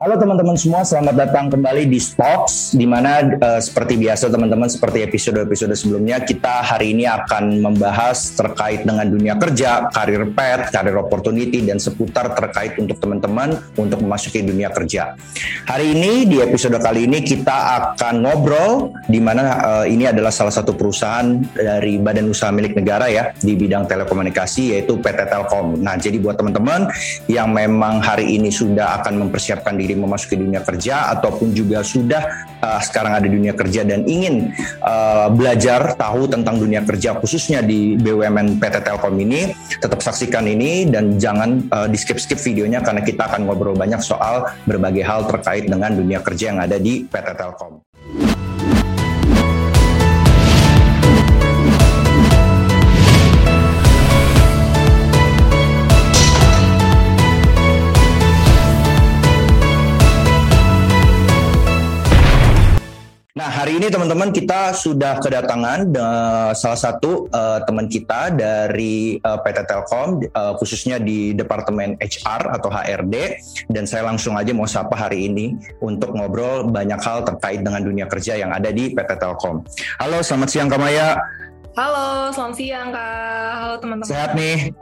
Halo teman-teman semua, selamat datang kembali di Spox, di mana uh, seperti biasa teman-teman, seperti episode-episode sebelumnya, kita hari ini akan membahas terkait dengan dunia kerja, karir pet, karir opportunity, dan seputar terkait untuk teman-teman untuk memasuki dunia kerja. Hari ini, di episode kali ini, kita akan ngobrol, di mana uh, ini adalah salah satu perusahaan dari badan usaha milik negara ya, di bidang telekomunikasi, yaitu PT Telkom. Nah, jadi buat teman-teman yang memang hari ini sudah akan mempersiapkan diri diri memasuki dunia kerja ataupun juga sudah uh, sekarang ada dunia kerja dan ingin uh, belajar tahu tentang dunia kerja khususnya di BUMN PT Telkom ini, tetap saksikan ini dan jangan uh, di skip-skip videonya karena kita akan ngobrol banyak soal berbagai hal terkait dengan dunia kerja yang ada di PT Telkom. Hari ini teman-teman kita sudah kedatangan uh, salah satu uh, teman kita dari uh, PT Telkom uh, khususnya di Departemen HR atau HRD dan saya langsung aja mau sapa hari ini untuk ngobrol banyak hal terkait dengan dunia kerja yang ada di PT Telkom. Halo, selamat siang Kamaya. Halo, selamat siang Kak. Halo teman-teman. Sehat nih?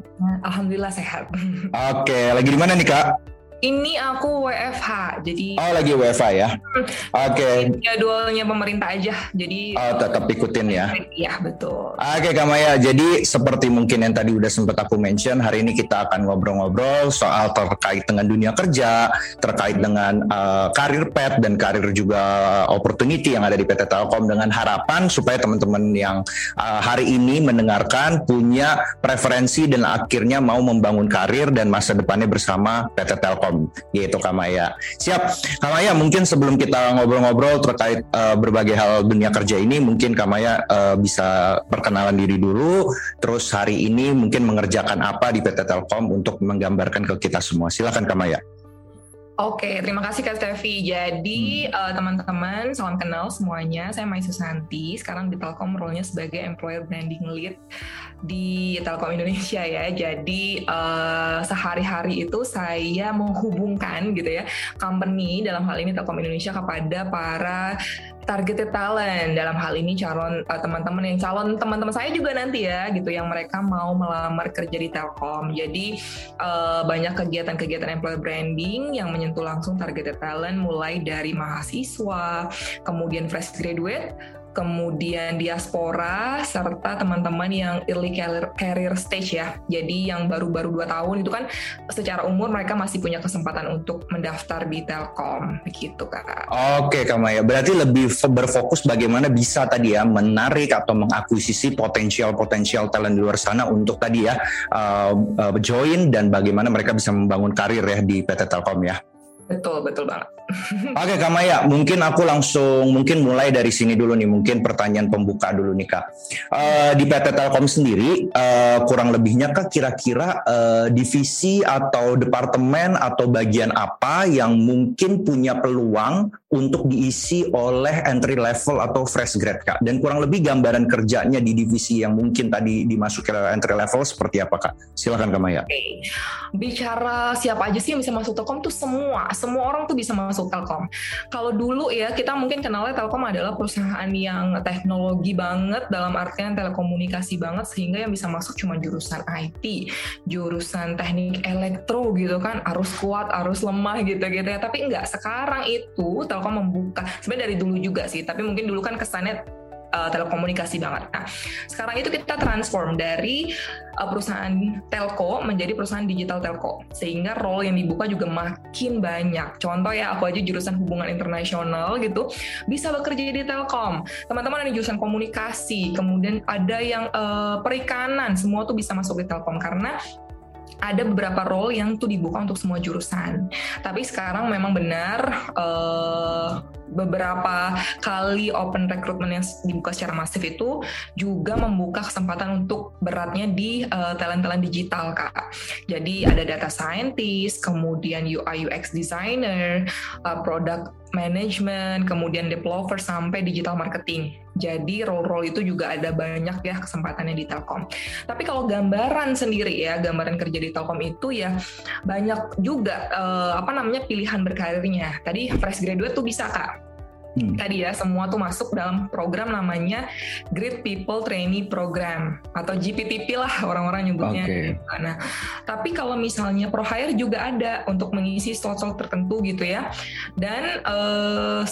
Alhamdulillah sehat. Oke, lagi di mana nih Kak? Ini aku WFH, jadi Oh lagi WFH ya? Oke. Okay. Jadwalnya pemerintah aja, jadi Oh tetap ikutin ya? Iya betul. Oke okay, Kamaya, jadi seperti mungkin yang tadi udah sempat aku mention, hari ini kita akan ngobrol-ngobrol soal terkait dengan dunia kerja, terkait dengan uh, karir pet dan karir juga opportunity yang ada di PT Telkom dengan harapan supaya teman-teman yang uh, hari ini mendengarkan punya preferensi dan akhirnya mau membangun karir dan masa depannya bersama PT Telkom Telkom yaitu Kamaya. Siap, Kamaya mungkin sebelum kita ngobrol-ngobrol terkait uh, berbagai hal dunia kerja ini, mungkin Kamaya uh, bisa perkenalan diri dulu. Terus hari ini mungkin mengerjakan apa di PT Telkom untuk menggambarkan ke kita semua. Silakan Kamaya. Oke, terima kasih Kak Stevi. Jadi hmm. uh, teman-teman, salam kenal semuanya. Saya Mai Susanti. Sekarang di Telkom role-nya sebagai Employer Branding Lead di Telkom Indonesia ya. Jadi uh, sehari-hari itu saya menghubungkan gitu ya company dalam hal ini Telkom Indonesia kepada para targeted talent dalam hal ini calon uh, teman-teman yang calon teman-teman saya juga nanti ya gitu yang mereka mau melamar kerja di Telkom. Jadi uh, banyak kegiatan-kegiatan employer branding yang menyentuh langsung targeted talent mulai dari mahasiswa, kemudian fresh graduate kemudian diaspora, serta teman-teman yang early career, career stage ya. Jadi yang baru-baru dua tahun itu kan secara umur mereka masih punya kesempatan untuk mendaftar di Telkom, begitu kak. Oke Kak Maya, berarti lebih berfokus bagaimana bisa tadi ya menarik atau mengakuisisi potensial-potensial talent di luar sana untuk tadi ya uh, uh, join dan bagaimana mereka bisa membangun karir ya di PT Telkom ya. Betul, betul banget. Oke Kak Maya, mungkin aku langsung mungkin mulai dari sini dulu nih, mungkin pertanyaan pembuka dulu nih Kak. Uh, di PT Telkom sendiri, uh, kurang lebihnya Kak kira-kira uh, divisi atau departemen atau bagian apa yang mungkin punya peluang untuk diisi oleh entry level atau fresh grad Kak? Dan kurang lebih gambaran kerjanya di divisi yang mungkin tadi dimasuki entry level seperti apa Kak? Silakan Kak Maya. Okay. Bicara siapa aja sih yang bisa masuk Telkom tuh semua semua orang tuh bisa masuk Telkom. Kalau dulu ya kita mungkin kenalnya Telkom adalah perusahaan yang teknologi banget dalam artian telekomunikasi banget sehingga yang bisa masuk cuma jurusan IT, jurusan teknik elektro gitu kan, arus kuat, arus lemah gitu-gitu ya. Tapi enggak, sekarang itu Telkom membuka sebenarnya dari dulu juga sih, tapi mungkin dulu kan kesannya uh, telekomunikasi banget. Nah, sekarang itu kita transform dari uh, perusahaan telco menjadi perusahaan digital telco, sehingga role yang dibuka juga makin banyak. Contoh ya, aku aja jurusan hubungan internasional gitu, bisa bekerja di Telkom. Teman-teman ada jurusan komunikasi, kemudian ada yang uh, perikanan, semua tuh bisa masuk di Telkom karena ada beberapa role yang tuh dibuka untuk semua jurusan. Tapi sekarang memang benar uh, beberapa kali open recruitment yang dibuka secara masif itu juga membuka kesempatan untuk beratnya di uh, talent-talent digital kak. Jadi ada data scientist, kemudian UI UX designer, uh, product management, kemudian developer sampai digital marketing. Jadi role-role itu juga ada banyak ya kesempatannya di Telkom. Tapi kalau gambaran sendiri ya, gambaran kerja di Telkom itu ya banyak juga uh, apa namanya pilihan berkarirnya. Tadi fresh graduate tuh bisa Kak hmm. tadi ya semua tuh masuk dalam program namanya Great People Trainee Program atau GPTP lah orang-orang nyebutnya. Okay. Nah, tapi kalau misalnya pro hire juga ada untuk mengisi slot-slot tertentu gitu ya. Dan uh,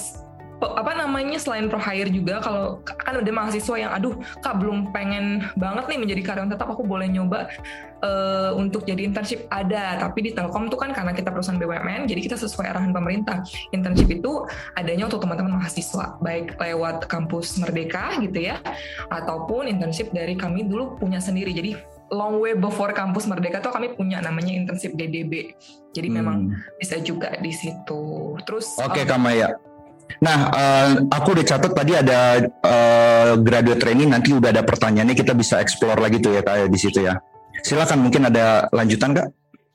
apa namanya selain pro hire juga kalau kan udah mahasiswa yang aduh kak belum pengen banget nih menjadi karyawan tetap aku boleh nyoba uh, untuk jadi internship ada tapi di Telkom tuh kan karena kita perusahaan BUMN jadi kita sesuai arahan pemerintah internship itu adanya untuk teman-teman mahasiswa baik lewat kampus Merdeka gitu ya ataupun internship dari kami dulu punya sendiri jadi long way before kampus Merdeka tuh kami punya namanya internship DDB. Jadi hmm. memang bisa juga di situ. Terus Oke, okay, um, Kamaya. Nah, uh, aku udah catat tadi ada uh, graduate training nanti udah ada pertanyaannya kita bisa explore lagi tuh ya kayak di situ ya. Silakan mungkin ada lanjutan nggak?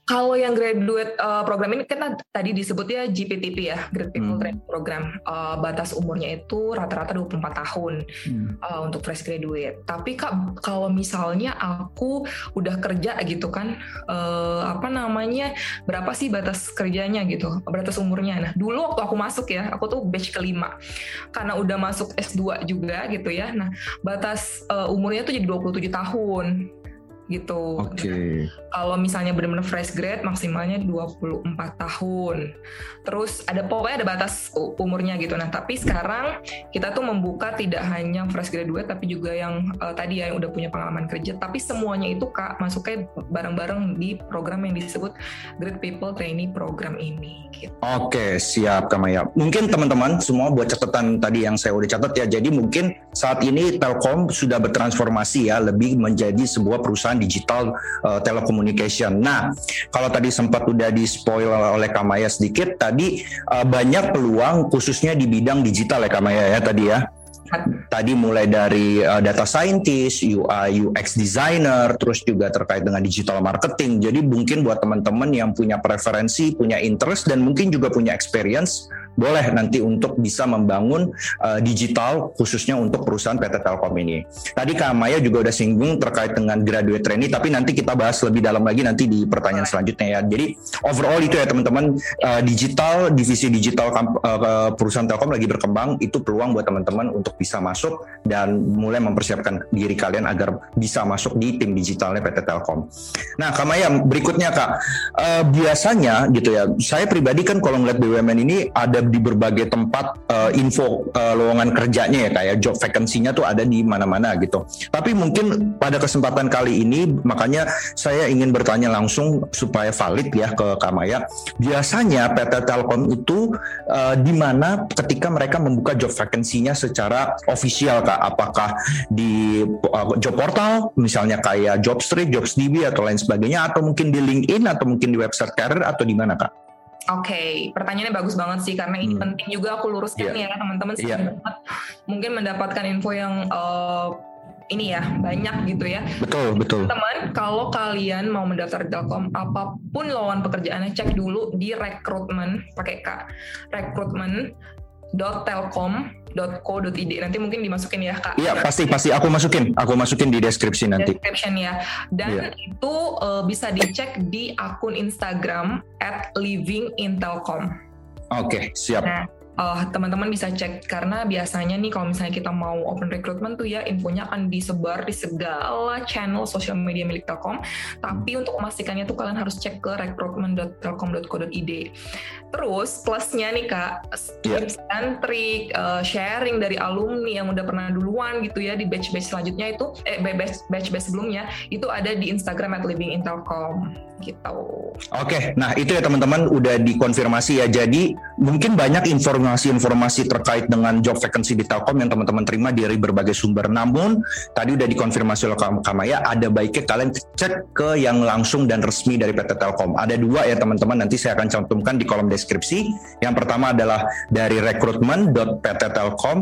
Kalau yang graduate uh, program ini kan tadi disebut ya GPTP ya, Great People hmm. Training Program. Uh, batas umurnya itu rata-rata 24 tahun hmm. uh, untuk fresh graduate. Tapi Kak, kalau misalnya aku udah kerja gitu kan, uh, apa namanya, berapa sih batas kerjanya gitu, batas umurnya. Nah, dulu waktu aku masuk ya, aku tuh batch kelima. Karena udah masuk S2 juga gitu ya. Nah, batas uh, umurnya tuh jadi 27 tahun gitu. Oke. Okay. Kalau misalnya benar-benar fresh grade maksimalnya 24 tahun. Terus ada pokoknya ada batas umurnya gitu. Nah, tapi sekarang kita tuh membuka tidak hanya fresh graduate tapi juga yang uh, tadi ya yang udah punya pengalaman kerja, tapi semuanya itu Kak masuknya bareng-bareng di program yang disebut Great People Trainee Program ini gitu. Oke, okay, siap Kamaya. Mungkin teman-teman semua buat catatan tadi yang saya udah catat ya. Jadi mungkin saat ini Telkom sudah bertransformasi ya lebih menjadi sebuah perusahaan digital uh, telecommunication. Nah, kalau tadi sempat udah di spoil oleh Kamaya sedikit, tadi uh, banyak peluang khususnya di bidang digital ya Kamaya ya tadi ya. Tadi mulai dari uh, data scientist, UI UX designer, terus juga terkait dengan digital marketing. Jadi mungkin buat teman-teman yang punya preferensi, punya interest dan mungkin juga punya experience boleh nanti untuk bisa membangun uh, digital khususnya untuk perusahaan PT Telkom ini. Tadi Kak Maya juga udah singgung terkait dengan graduate trainee, tapi nanti kita bahas lebih dalam lagi nanti di pertanyaan selanjutnya ya. Jadi overall itu ya teman-teman uh, digital divisi digital uh, perusahaan Telkom lagi berkembang itu peluang buat teman-teman untuk bisa masuk dan mulai mempersiapkan diri kalian agar bisa masuk di tim digitalnya PT Telkom. Nah Kak Maya berikutnya Kak uh, biasanya gitu ya saya pribadi kan kalau ngeliat BUMN ini ada di berbagai tempat uh, info uh, lowongan kerjanya ya kayak job vacancy-nya tuh ada di mana-mana gitu. Tapi mungkin pada kesempatan kali ini makanya saya ingin bertanya langsung supaya valid ya ke Kamaya. Biasanya PT Telkom itu uh, di mana ketika mereka membuka job vacancy-nya secara official Kak? Apakah di uh, job portal misalnya kayak Jobstreet, Jobsdb atau lain sebagainya atau mungkin di LinkedIn atau mungkin di website karir atau di mana Kak? Oke, okay. pertanyaannya bagus banget sih karena ini hmm. penting juga aku luruskan yeah. ya teman-teman yeah. mungkin mendapatkan info yang uh, ini ya banyak gitu ya. Betul betul. Teman, kalau kalian mau mendaftar di Telkom, apa pun lowongan pekerjaannya cek dulu di rekrutmen pakai k rekrutmen telkom.co.id nanti mungkin dimasukin ya kak. Iya pasti pasti. Aku masukin. Aku masukin di deskripsi nanti. Description ya. Dan yeah. itu uh, bisa dicek di akun Instagram at living in telkom. Oke okay, siap. Nah, uh, teman-teman bisa cek karena biasanya nih kalau misalnya kita mau open recruitment tuh ya infonya akan disebar di segala channel sosial media milik Telkom. Tapi untuk memastikannya tuh kalian harus cek ke recruitment.telkom.co.id. Terus plusnya nih kak, yeah. tips and trick, uh, sharing dari alumni yang udah pernah duluan gitu ya di batch-batch selanjutnya itu, eh batch-batch sebelumnya itu ada di Instagram at Living in Telkom gitu. Oke, nah itu ya teman-teman udah dikonfirmasi ya. Jadi mungkin banyak informasi-informasi terkait dengan job vacancy di Telkom yang teman-teman terima dari berbagai sumber. Namun tadi udah dikonfirmasi oleh Kamaya, ada baiknya kalian cek ke yang langsung dan resmi dari PT Telkom. Ada dua ya teman-teman, nanti saya akan cantumkan di kolom deskripsi. Yang pertama adalah dari rekrutmen.pt-telkom,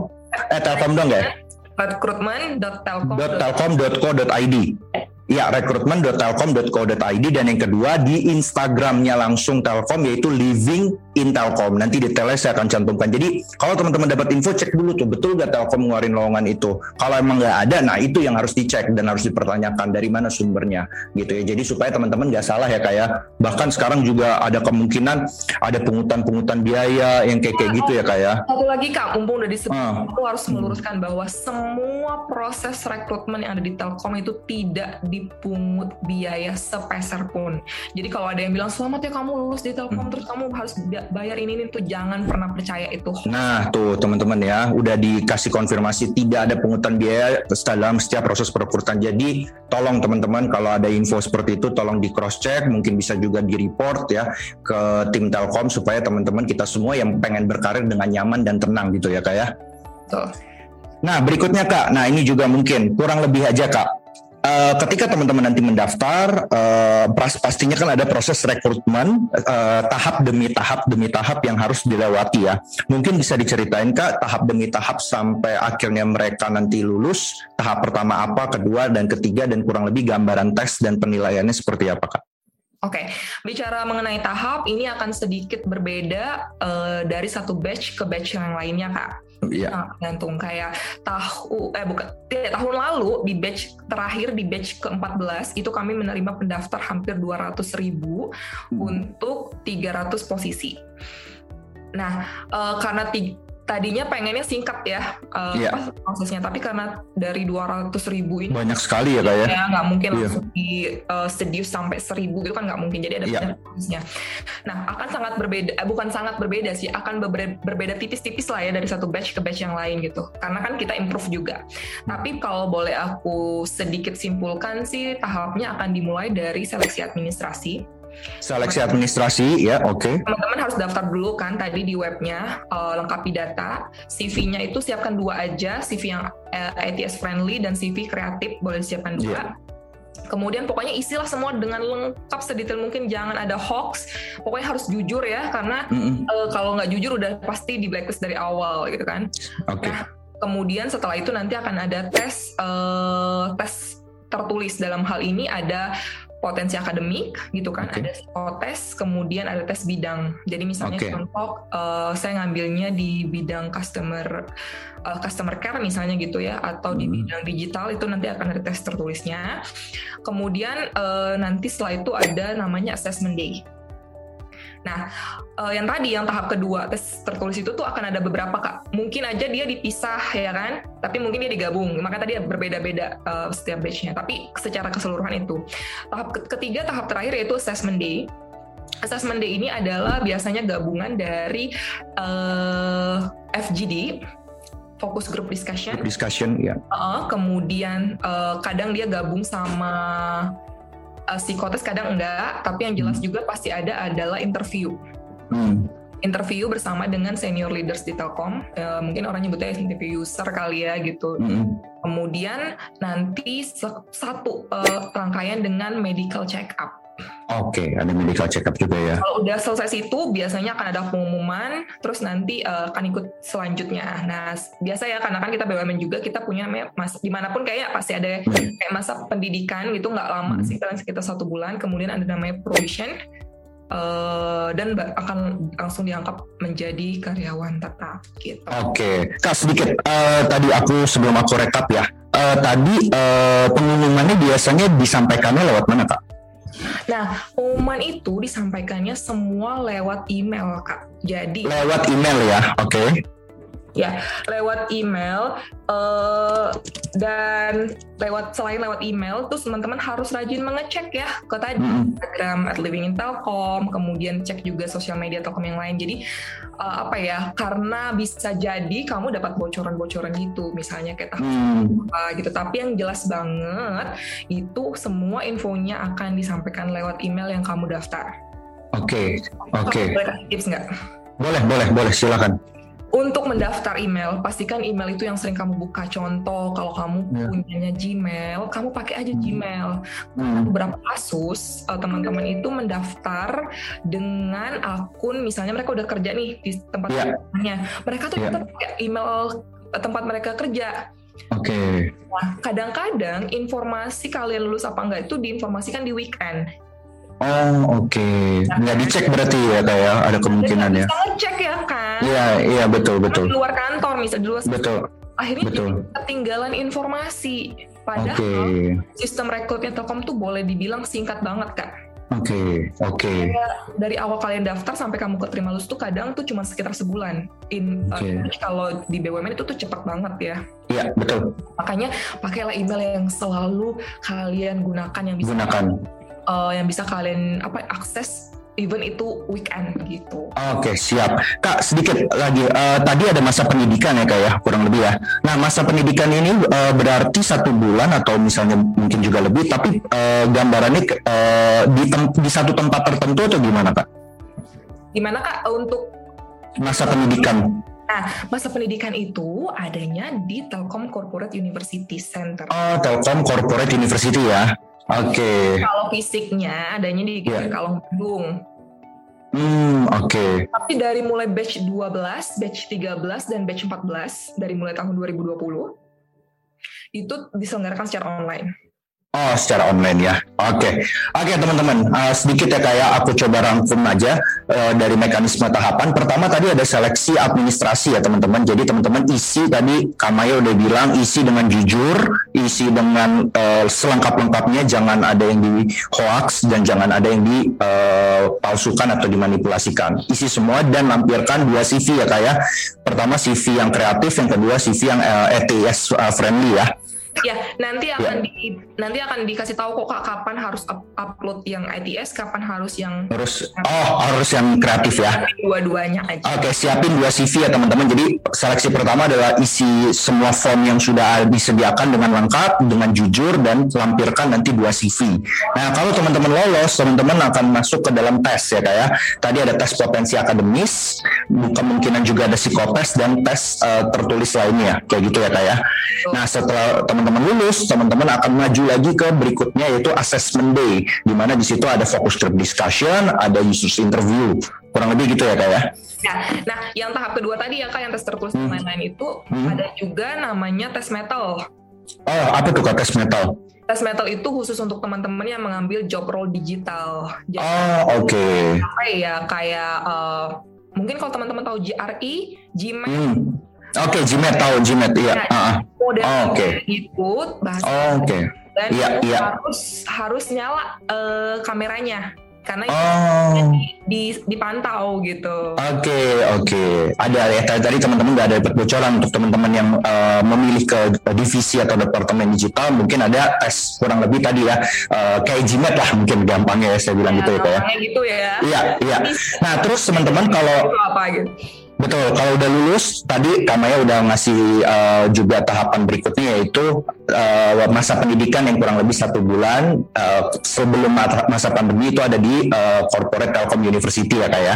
eh Telkom dong ya? rekrutmen.telkom.co.id Ya, rekrutmen.telkom.co.id dan yang kedua di Instagramnya langsung Telkom yaitu Living in Telkom. Nanti detailnya saya akan cantumkan. Jadi kalau teman-teman dapat info cek dulu tuh betul gak Telkom ngeluarin lowongan itu. Kalau emang nggak ada, nah itu yang harus dicek dan harus dipertanyakan dari mana sumbernya gitu ya. Jadi supaya teman-teman nggak salah ya kayak ya. bahkan sekarang juga ada kemungkinan ada pungutan-pungutan biaya yang kayak kayak gitu ya kayak. Ya. Satu lagi kak, mumpung udah disebut, uh. aku harus meluruskan bahwa semua proses rekrutmen yang ada di Telkom itu tidak di dipungut biaya sepeser pun. Jadi kalau ada yang bilang selamat ya kamu lulus di Telkom hmm. terus kamu harus bayar ini ini tuh jangan pernah percaya itu. Nah tuh teman-teman ya udah dikasih konfirmasi tidak ada pungutan biaya dalam setiap proses perekrutan. Jadi tolong teman-teman kalau ada info seperti itu tolong di cross check mungkin bisa juga di report ya ke tim Telkom supaya teman-teman kita semua yang pengen berkarir dengan nyaman dan tenang gitu ya kak ya. Tuh. Nah berikutnya kak, nah ini juga mungkin kurang lebih aja kak Uh, ketika teman-teman nanti mendaftar, uh, pastinya kan ada proses rekrutmen uh, tahap demi tahap demi tahap yang harus dilewati ya. Mungkin bisa diceritain kak tahap demi tahap sampai akhirnya mereka nanti lulus. Tahap pertama apa, kedua dan ketiga dan kurang lebih gambaran tes dan penilaiannya seperti apa kak? Oke, okay. bicara mengenai tahap ini akan sedikit berbeda uh, dari satu batch ke batch yang lainnya kak. Iya. Yeah. Nah, gantung kayak tahu eh bukan tidak tahun lalu di batch terakhir di batch ke-14 itu kami menerima pendaftar hampir 200 ribu hmm. untuk 300 posisi. Nah, uh, karena tadinya pengennya singkat ya uh, yeah. prosesnya tapi karena dari 200 ribu ini banyak sekali ya kayak ya nggak mungkin yeah. langsung di uh, sedius sampai seribu itu kan nggak mungkin jadi ada yeah. prosesnya nah akan sangat berbeda eh, bukan sangat berbeda sih akan berbeda, berbeda tipis-tipis lah ya dari satu batch ke batch yang lain gitu karena kan kita improve juga tapi kalau boleh aku sedikit simpulkan sih tahapnya akan dimulai dari seleksi administrasi Seleksi administrasi ya, oke. Okay. Teman-teman harus daftar dulu kan tadi di webnya, uh, lengkapi data. CV-nya itu siapkan dua aja, CV yang uh, eh, ITS friendly dan CV kreatif boleh disiapkan dua. Yeah. Kemudian pokoknya isilah semua dengan lengkap sedetail mungkin, jangan ada hoax. Pokoknya harus jujur ya, karena mm -hmm. uh, kalau nggak jujur udah pasti di blacklist dari awal gitu kan. Okay. Nah, kemudian setelah itu nanti akan ada tes uh, tes tertulis dalam hal ini ada potensi akademik gitu kan okay. ada psikotes kemudian ada tes bidang jadi misalnya okay. contoh uh, saya ngambilnya di bidang customer uh, customer care misalnya gitu ya atau hmm. di bidang digital itu nanti akan ada tes tertulisnya kemudian uh, nanti setelah itu ada namanya assessment day Nah, uh, yang tadi yang tahap kedua tes tertulis itu tuh akan ada beberapa kak. Mungkin aja dia dipisah ya kan, tapi mungkin dia digabung. Maka tadi berbeda-beda uh, setiap batchnya. Tapi secara keseluruhan itu. Tahap ketiga, tahap terakhir yaitu assessment day. Assessment day ini adalah biasanya gabungan dari uh, eh, FGD, fokus group discussion. Group discussion, ya. Uh, kemudian uh, kadang dia gabung sama uh, psikotes kadang enggak, tapi yang jelas hmm. juga pasti ada adalah interview. Hmm. Interview bersama dengan senior leaders di Telkom, uh, mungkin orang nyebutnya interview user kali ya gitu. Hmm. Kemudian nanti satu uh, rangkaian dengan medical check up. Oke, okay, ada medical check up juga ya. Kalau udah selesai situ, biasanya akan ada pengumuman, terus nanti uh, akan ikut selanjutnya. Nah, biasa ya, karena kan kita BUMN juga, kita punya mas, di mana pun kayak pasti ada hmm. kayak masa pendidikan gitu, nggak lama hmm. sih, sekitar satu bulan. Kemudian ada namanya probation, uh, dan akan langsung diangkat menjadi karyawan tetap gitu. Oke, okay. kak sedikit uh, tadi aku sebelum aku rekap ya. Uh, tadi uh, pengumumannya biasanya disampaikannya lewat mana kak? Nah, pengumuman itu disampaikannya semua lewat email, Kak. Jadi lewat email ya, oke. Okay ya lewat email uh, dan lewat selain lewat email terus teman-teman harus rajin mengecek ya ke tadi mm. Instagram at Living in Telkom kemudian cek juga sosial media Telkom yang lain jadi uh, apa ya karena bisa jadi kamu dapat bocoran-bocoran gitu misalnya kayak tahu mm. apa gitu tapi yang jelas banget itu semua infonya akan disampaikan lewat email yang kamu daftar oke okay. oke okay. tips nggak Boleh, boleh, boleh, silakan. Untuk mendaftar email, pastikan email itu yang sering kamu buka. Contoh, kalau kamu yeah. punyanya Gmail, kamu pakai aja hmm. Gmail. Hmm. Beberapa kasus, uh, teman-teman itu mendaftar dengan akun, misalnya mereka udah kerja nih di tempat yeah. kerjanya. Mereka tuh yeah. tetap pakai email uh, tempat mereka kerja. Oke. Okay. Nah, kadang-kadang informasi kalian lulus apa enggak itu diinformasikan di weekend. Oh oke, okay. nggak dicek berarti ya kayak ya? ada kemungkinan ya? Bisa ngecek ya kan? Iya iya betul betul. Di luar kantor misalnya di luar. Betul. Akhirnya betul. ketinggalan informasi. Padahal okay. sistem rekrutnya Telkom tuh boleh dibilang singkat banget kak. Oke, okay, oke. Okay. Dari awal kalian daftar sampai kamu keterima lulus tuh kadang tuh cuma sekitar sebulan. In okay. uh, kalau di BUMN itu tuh cepat banget ya. Iya, betul. Makanya pakailah email yang selalu kalian gunakan yang bisa gunakan uh, yang bisa kalian apa akses even itu weekend gitu. Oke okay, siap, kak sedikit lagi. Uh, tadi ada masa pendidikan ya kak ya kurang lebih ya. Nah masa pendidikan ini uh, berarti satu bulan atau misalnya mungkin juga lebih, tapi uh, gambarannya uh, di di satu tempat tertentu atau gimana kak? Gimana kak untuk masa pendidikan? Nah, masa pendidikan itu adanya di Telkom Corporate University Center. Oh, Telkom Corporate University ya. Oke. Okay. Kalau fisiknya adanya di yeah. Kalong Bandung. Hmm, oke. Okay. Tapi dari mulai batch 12, batch 13 dan batch 14 dari mulai tahun 2020 itu diselenggarakan secara online. Oh, secara online ya. Oke, okay. oke okay, teman-teman. Uh, sedikit ya kayak aku coba rangkum aja uh, dari mekanisme tahapan. Pertama tadi ada seleksi administrasi ya teman-teman. Jadi teman-teman isi tadi Kamaya udah bilang isi dengan jujur, isi dengan uh, selengkap-lengkapnya. Jangan ada yang di hoax dan jangan ada yang dipalsukan uh, atau dimanipulasikan. Isi semua dan lampirkan dua CV ya kayak. Pertama CV yang kreatif, yang kedua CV yang uh, ETS uh, friendly ya. Ya, nanti ya. akan ya. di nanti akan dikasih tahu kok Kak kapan harus up upload yang ITS, kapan harus yang harus oh harus yang kreatif ya. Dua-duanya aja. Oke, siapin dua CV ya teman-teman. Jadi seleksi pertama adalah isi semua form yang sudah disediakan dengan lengkap, dengan jujur dan lampirkan nanti dua CV. Nah, kalau teman-teman lolos, teman-teman akan masuk ke dalam tes ya kayak. Ya. Tadi ada tes potensi akademis, kemungkinan juga ada psikotes dan tes uh, tertulis lainnya kayak gitu ya kayak. Ya. Nah, setelah teman-teman teman-teman lulus, teman-teman akan maju lagi ke berikutnya yaitu assessment day, di mana di situ ada focus group discussion, ada users interview, kurang lebih gitu ya kak ya. Ya, nah yang tahap kedua tadi ya kak yang tes tertulis hmm. lain-lain itu hmm. ada juga namanya tes metal. Oh, apa tuh kak tes metal? Tes metal itu khusus untuk teman-teman yang mengambil job role digital. Jadi, oh, oke. Okay. Apa ya kayak uh, mungkin kalau teman-teman tahu GRE, Gmail, hmm Oke, okay, Gmail tahu Gmail iya. Nah, uh, model oh, okay. ikut bahasa oh, Oke. Okay. Dan yeah, yeah. harus harus nyala uh, kameranya karena oh. di, di, dipantau gitu. Oke okay, oke. Okay. Ada ya tadi teman-teman nggak ada bocoran untuk teman-teman yang uh, memilih ke divisi atau departemen digital mungkin ada tes kurang lebih tadi ya uh, kayak Gmail lah mungkin gampangnya ya saya bilang ya, gitu ya kayak. Ya. gitu ya. Iya iya. Nah terus teman-teman kalau apa gitu Betul, kalau udah lulus tadi Kamaya udah ngasih uh, juga tahapan berikutnya yaitu uh, masa pendidikan yang kurang lebih satu bulan uh, sebelum masa pandemi itu ada di uh, Corporate Telkom University ya kak ya.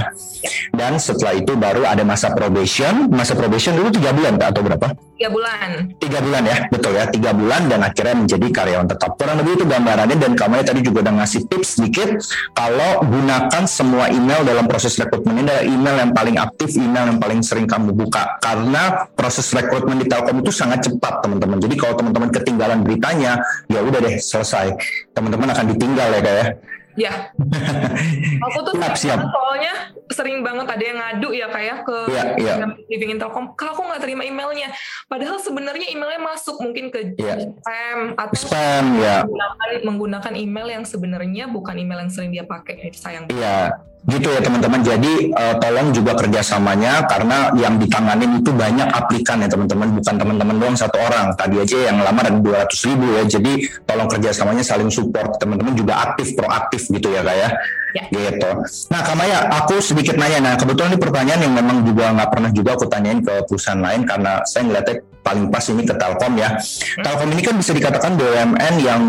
Dan setelah itu baru ada masa probation, masa probation dulu tiga bulan atau berapa? Tiga bulan. Tiga bulan ya, betul ya tiga bulan dan akhirnya menjadi karyawan tetap. Kurang lebih itu gambarannya dan Kamaya tadi juga udah ngasih tips sedikit kalau gunakan semua email dalam proses rekrutmen ini adalah email yang paling aktif, email yang paling sering kamu buka karena proses rekrutmen di Telkom itu sangat cepat teman-teman. Jadi kalau teman-teman ketinggalan beritanya, ya udah deh selesai. Teman-teman akan ditinggal ya kayak. Ya. Aku tuh siap, siap. soalnya sering banget ada yang ngadu ya kayak ke ya, ya. Living Telkom, kak aku nggak terima emailnya. Padahal sebenarnya emailnya masuk mungkin ke ya. spam atau spam ya. Menggunakan, menggunakan email yang sebenarnya bukan email yang sering dia pakai. Itu sayang. Iya gitu ya teman-teman. Jadi uh, tolong juga kerjasamanya karena yang ditanganin itu banyak aplikan ya teman-teman. Bukan teman-teman doang satu orang. Tadi aja yang lamar ada 200 ribu ya. Jadi tolong kerjasamanya saling support. Teman-teman juga aktif proaktif gitu ya kayak ya. Ya. gitu nah Kamaya aku sedikit nanya nah kebetulan ini pertanyaan yang memang juga nggak pernah juga aku tanyain ke perusahaan lain karena saya ngeliatnya paling pas ini ke Telkom ya. Telkom ini kan bisa dikatakan BUMN yang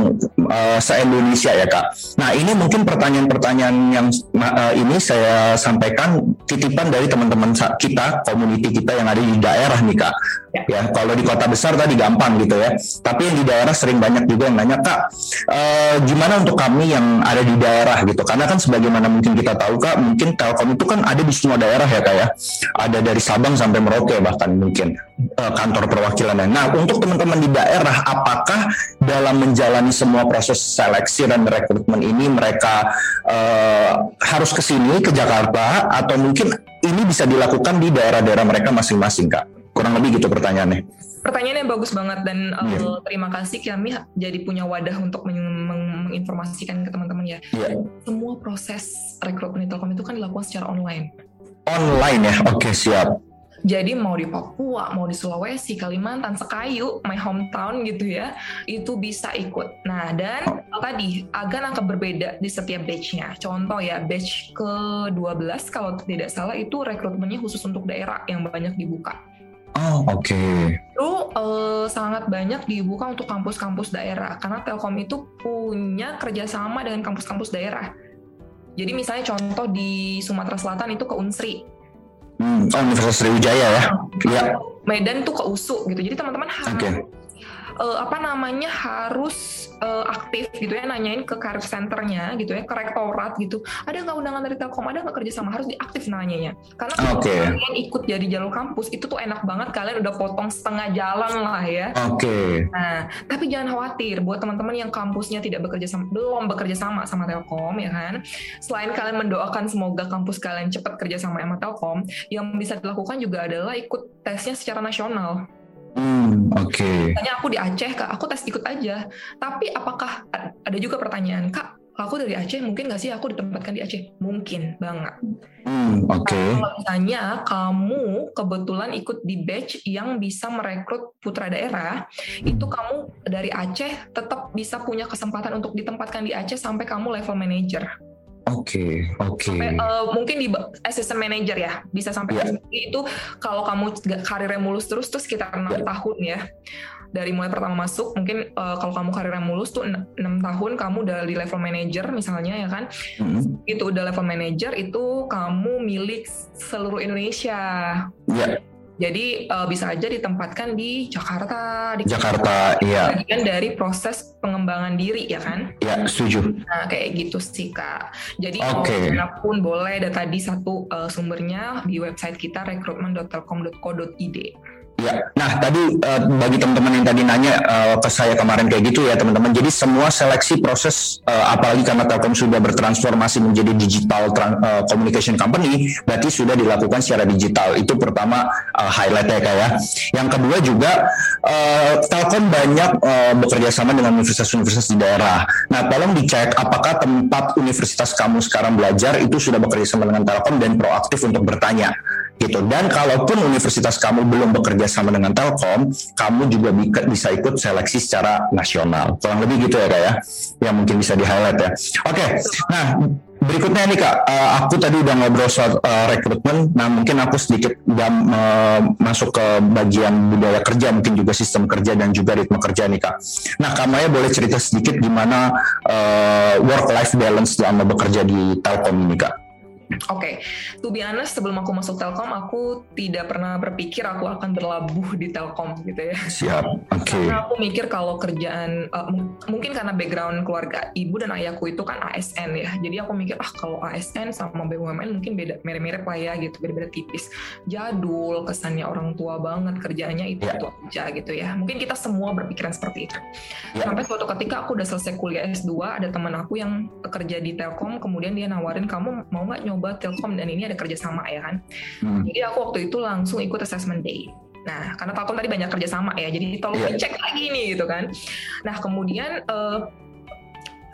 uh, se-Indonesia ya Kak. Nah ini mungkin pertanyaan-pertanyaan yang uh, ini saya sampaikan titipan dari teman-teman kita, community kita yang ada di daerah nih Kak. Ya, kalau di kota besar tadi gampang gitu ya. Tapi yang di daerah sering banyak juga yang nanya, Kak, uh, gimana untuk kami yang ada di daerah gitu? Karena kan sebagaimana mungkin kita tahu Kak, mungkin Telkom itu kan ada di semua daerah ya Kak ya. Ada dari Sabang sampai Merauke bahkan mungkin uh, kantor perwakilannya. Nah, untuk teman-teman di daerah, apakah dalam menjalani semua proses seleksi dan rekrutmen ini mereka uh, harus ke sini ke Jakarta atau mungkin ini bisa dilakukan di daerah-daerah mereka masing-masing Kak? Kurang lebih gitu pertanyaannya. Pertanyaannya bagus banget dan yeah. uh, terima kasih kami jadi punya wadah untuk menginformasikan ke teman-teman ya. Yeah. Semua proses rekrutmen Telkom itu kan dilakukan secara online. Online ya, oke okay, siap. Jadi mau di Papua, mau di Sulawesi, Kalimantan, Sekayu, my hometown gitu ya, itu bisa ikut. Nah dan oh. tadi agak angka berbeda di setiap batchnya. Contoh ya batch ke-12 kalau tidak salah itu rekrutmennya khusus untuk daerah yang banyak dibuka. Oh, oke. Okay. Itu uh, sangat banyak dibuka untuk kampus-kampus daerah karena Telkom itu punya kerjasama dengan kampus-kampus daerah. Jadi misalnya contoh di Sumatera Selatan itu ke Unsri. Hmm, oh, Universitas Sriwijaya ya. Iya. Medan tuh ke USU gitu. Jadi teman-teman harus okay uh, apa namanya harus uh, aktif gitu ya nanyain ke career centernya gitu ya ke rektorat gitu. Ada nggak undangan dari Telkom? Ada nggak kerjasama harus diaktif nanyanya. Karena kalau okay. kalian ikut jadi jalur kampus itu tuh enak banget. Kalian udah potong setengah jalan lah ya. Oke. Okay. nah tapi jangan khawatir. Buat teman-teman yang kampusnya tidak bekerja sama belum bekerja sama sama Telkom ya kan? Selain kalian mendoakan semoga kampus kalian cepat kerja sama sama Telkom yang bisa dilakukan juga adalah ikut tesnya secara nasional Hmm, oke. Okay. Tanya aku di Aceh, Kak, aku tes ikut aja. Tapi apakah ada juga pertanyaan, Kak, aku dari Aceh, mungkin nggak sih aku ditempatkan di Aceh? Mungkin banget. Hmm, oke. Okay. Kalau misalnya kamu kebetulan ikut di batch yang bisa merekrut putra daerah, itu kamu dari Aceh tetap bisa punya kesempatan untuk ditempatkan di Aceh sampai kamu level manager. Oke, okay, oke. Okay. uh, mungkin di assistant manager ya, bisa sampai yeah. itu kalau kamu karirnya mulus terus tuh sekitar enam yeah. tahun ya. Dari mulai pertama masuk, mungkin uh, kalau kamu karirnya mulus tuh enam tahun kamu udah di level manager misalnya ya kan. Mm-hmm. Itu udah level manager itu kamu milik seluruh Indonesia. Yeah jadi uh, bisa aja ditempatkan di Jakarta, di Jakarta, iya. Bagian dari proses pengembangan diri ya kan? Iya, setuju. Nah, kayak gitu sih Kak. Jadi okay. mau pun boleh ada tadi satu uh, sumbernya di website kita recruitment.telkom.co.id. Ya, nah tadi uh, bagi teman-teman yang tadi nanya uh, ke saya kemarin kayak gitu ya teman-teman. Jadi semua seleksi proses uh, apalagi karena Telkom sudah bertransformasi menjadi digital uh, communication company, berarti sudah dilakukan secara digital. Itu pertama uh, highlightnya kayak ya. Yang kedua juga uh, Telkom banyak uh, bekerja sama dengan universitas-universitas di daerah. Nah, tolong dicek apakah tempat universitas kamu sekarang belajar itu sudah bekerja sama dengan Telkom dan proaktif untuk bertanya gitu. Dan kalaupun universitas kamu belum bekerja sama dengan Telkom, kamu juga bisa ikut seleksi secara nasional. Kurang lebih gitu ya kak ya, yang mungkin bisa di highlight ya. Oke, okay. nah berikutnya nih kak, uh, aku tadi udah ngobrol soal uh, rekrutmen, nah mungkin aku sedikit jam, uh, masuk ke bagian budaya kerja, mungkin juga sistem kerja dan juga ritme kerja nih kak. Nah kamu ya boleh cerita sedikit gimana uh, work life balance selama bekerja di Telkom ini kak? Oke, okay. to be honest, sebelum aku masuk Telkom, aku tidak pernah berpikir aku akan berlabuh di Telkom gitu ya. Siap, oke. Okay. Karena aku mikir kalau kerjaan, uh, mungkin karena background keluarga ibu dan ayahku itu kan ASN ya, jadi aku mikir ah kalau ASN sama BUMN mungkin beda, mirip-mirip lah ya gitu, beda-beda tipis. Jadul, kesannya orang tua banget, kerjanya itu yeah. itu aja gitu ya. Mungkin kita semua berpikiran seperti itu. Yeah. Sampai suatu ketika aku udah selesai kuliah S2, ada teman aku yang kerja di Telkom, kemudian dia nawarin kamu mau nggak nyoba Telkom dan ini ada kerjasama ya kan. Hmm. Jadi aku waktu itu langsung ikut assessment day. Nah, karena Telkom tadi banyak kerjasama ya, jadi tolong yeah. dicek lagi nih gitu kan. Nah, kemudian uh,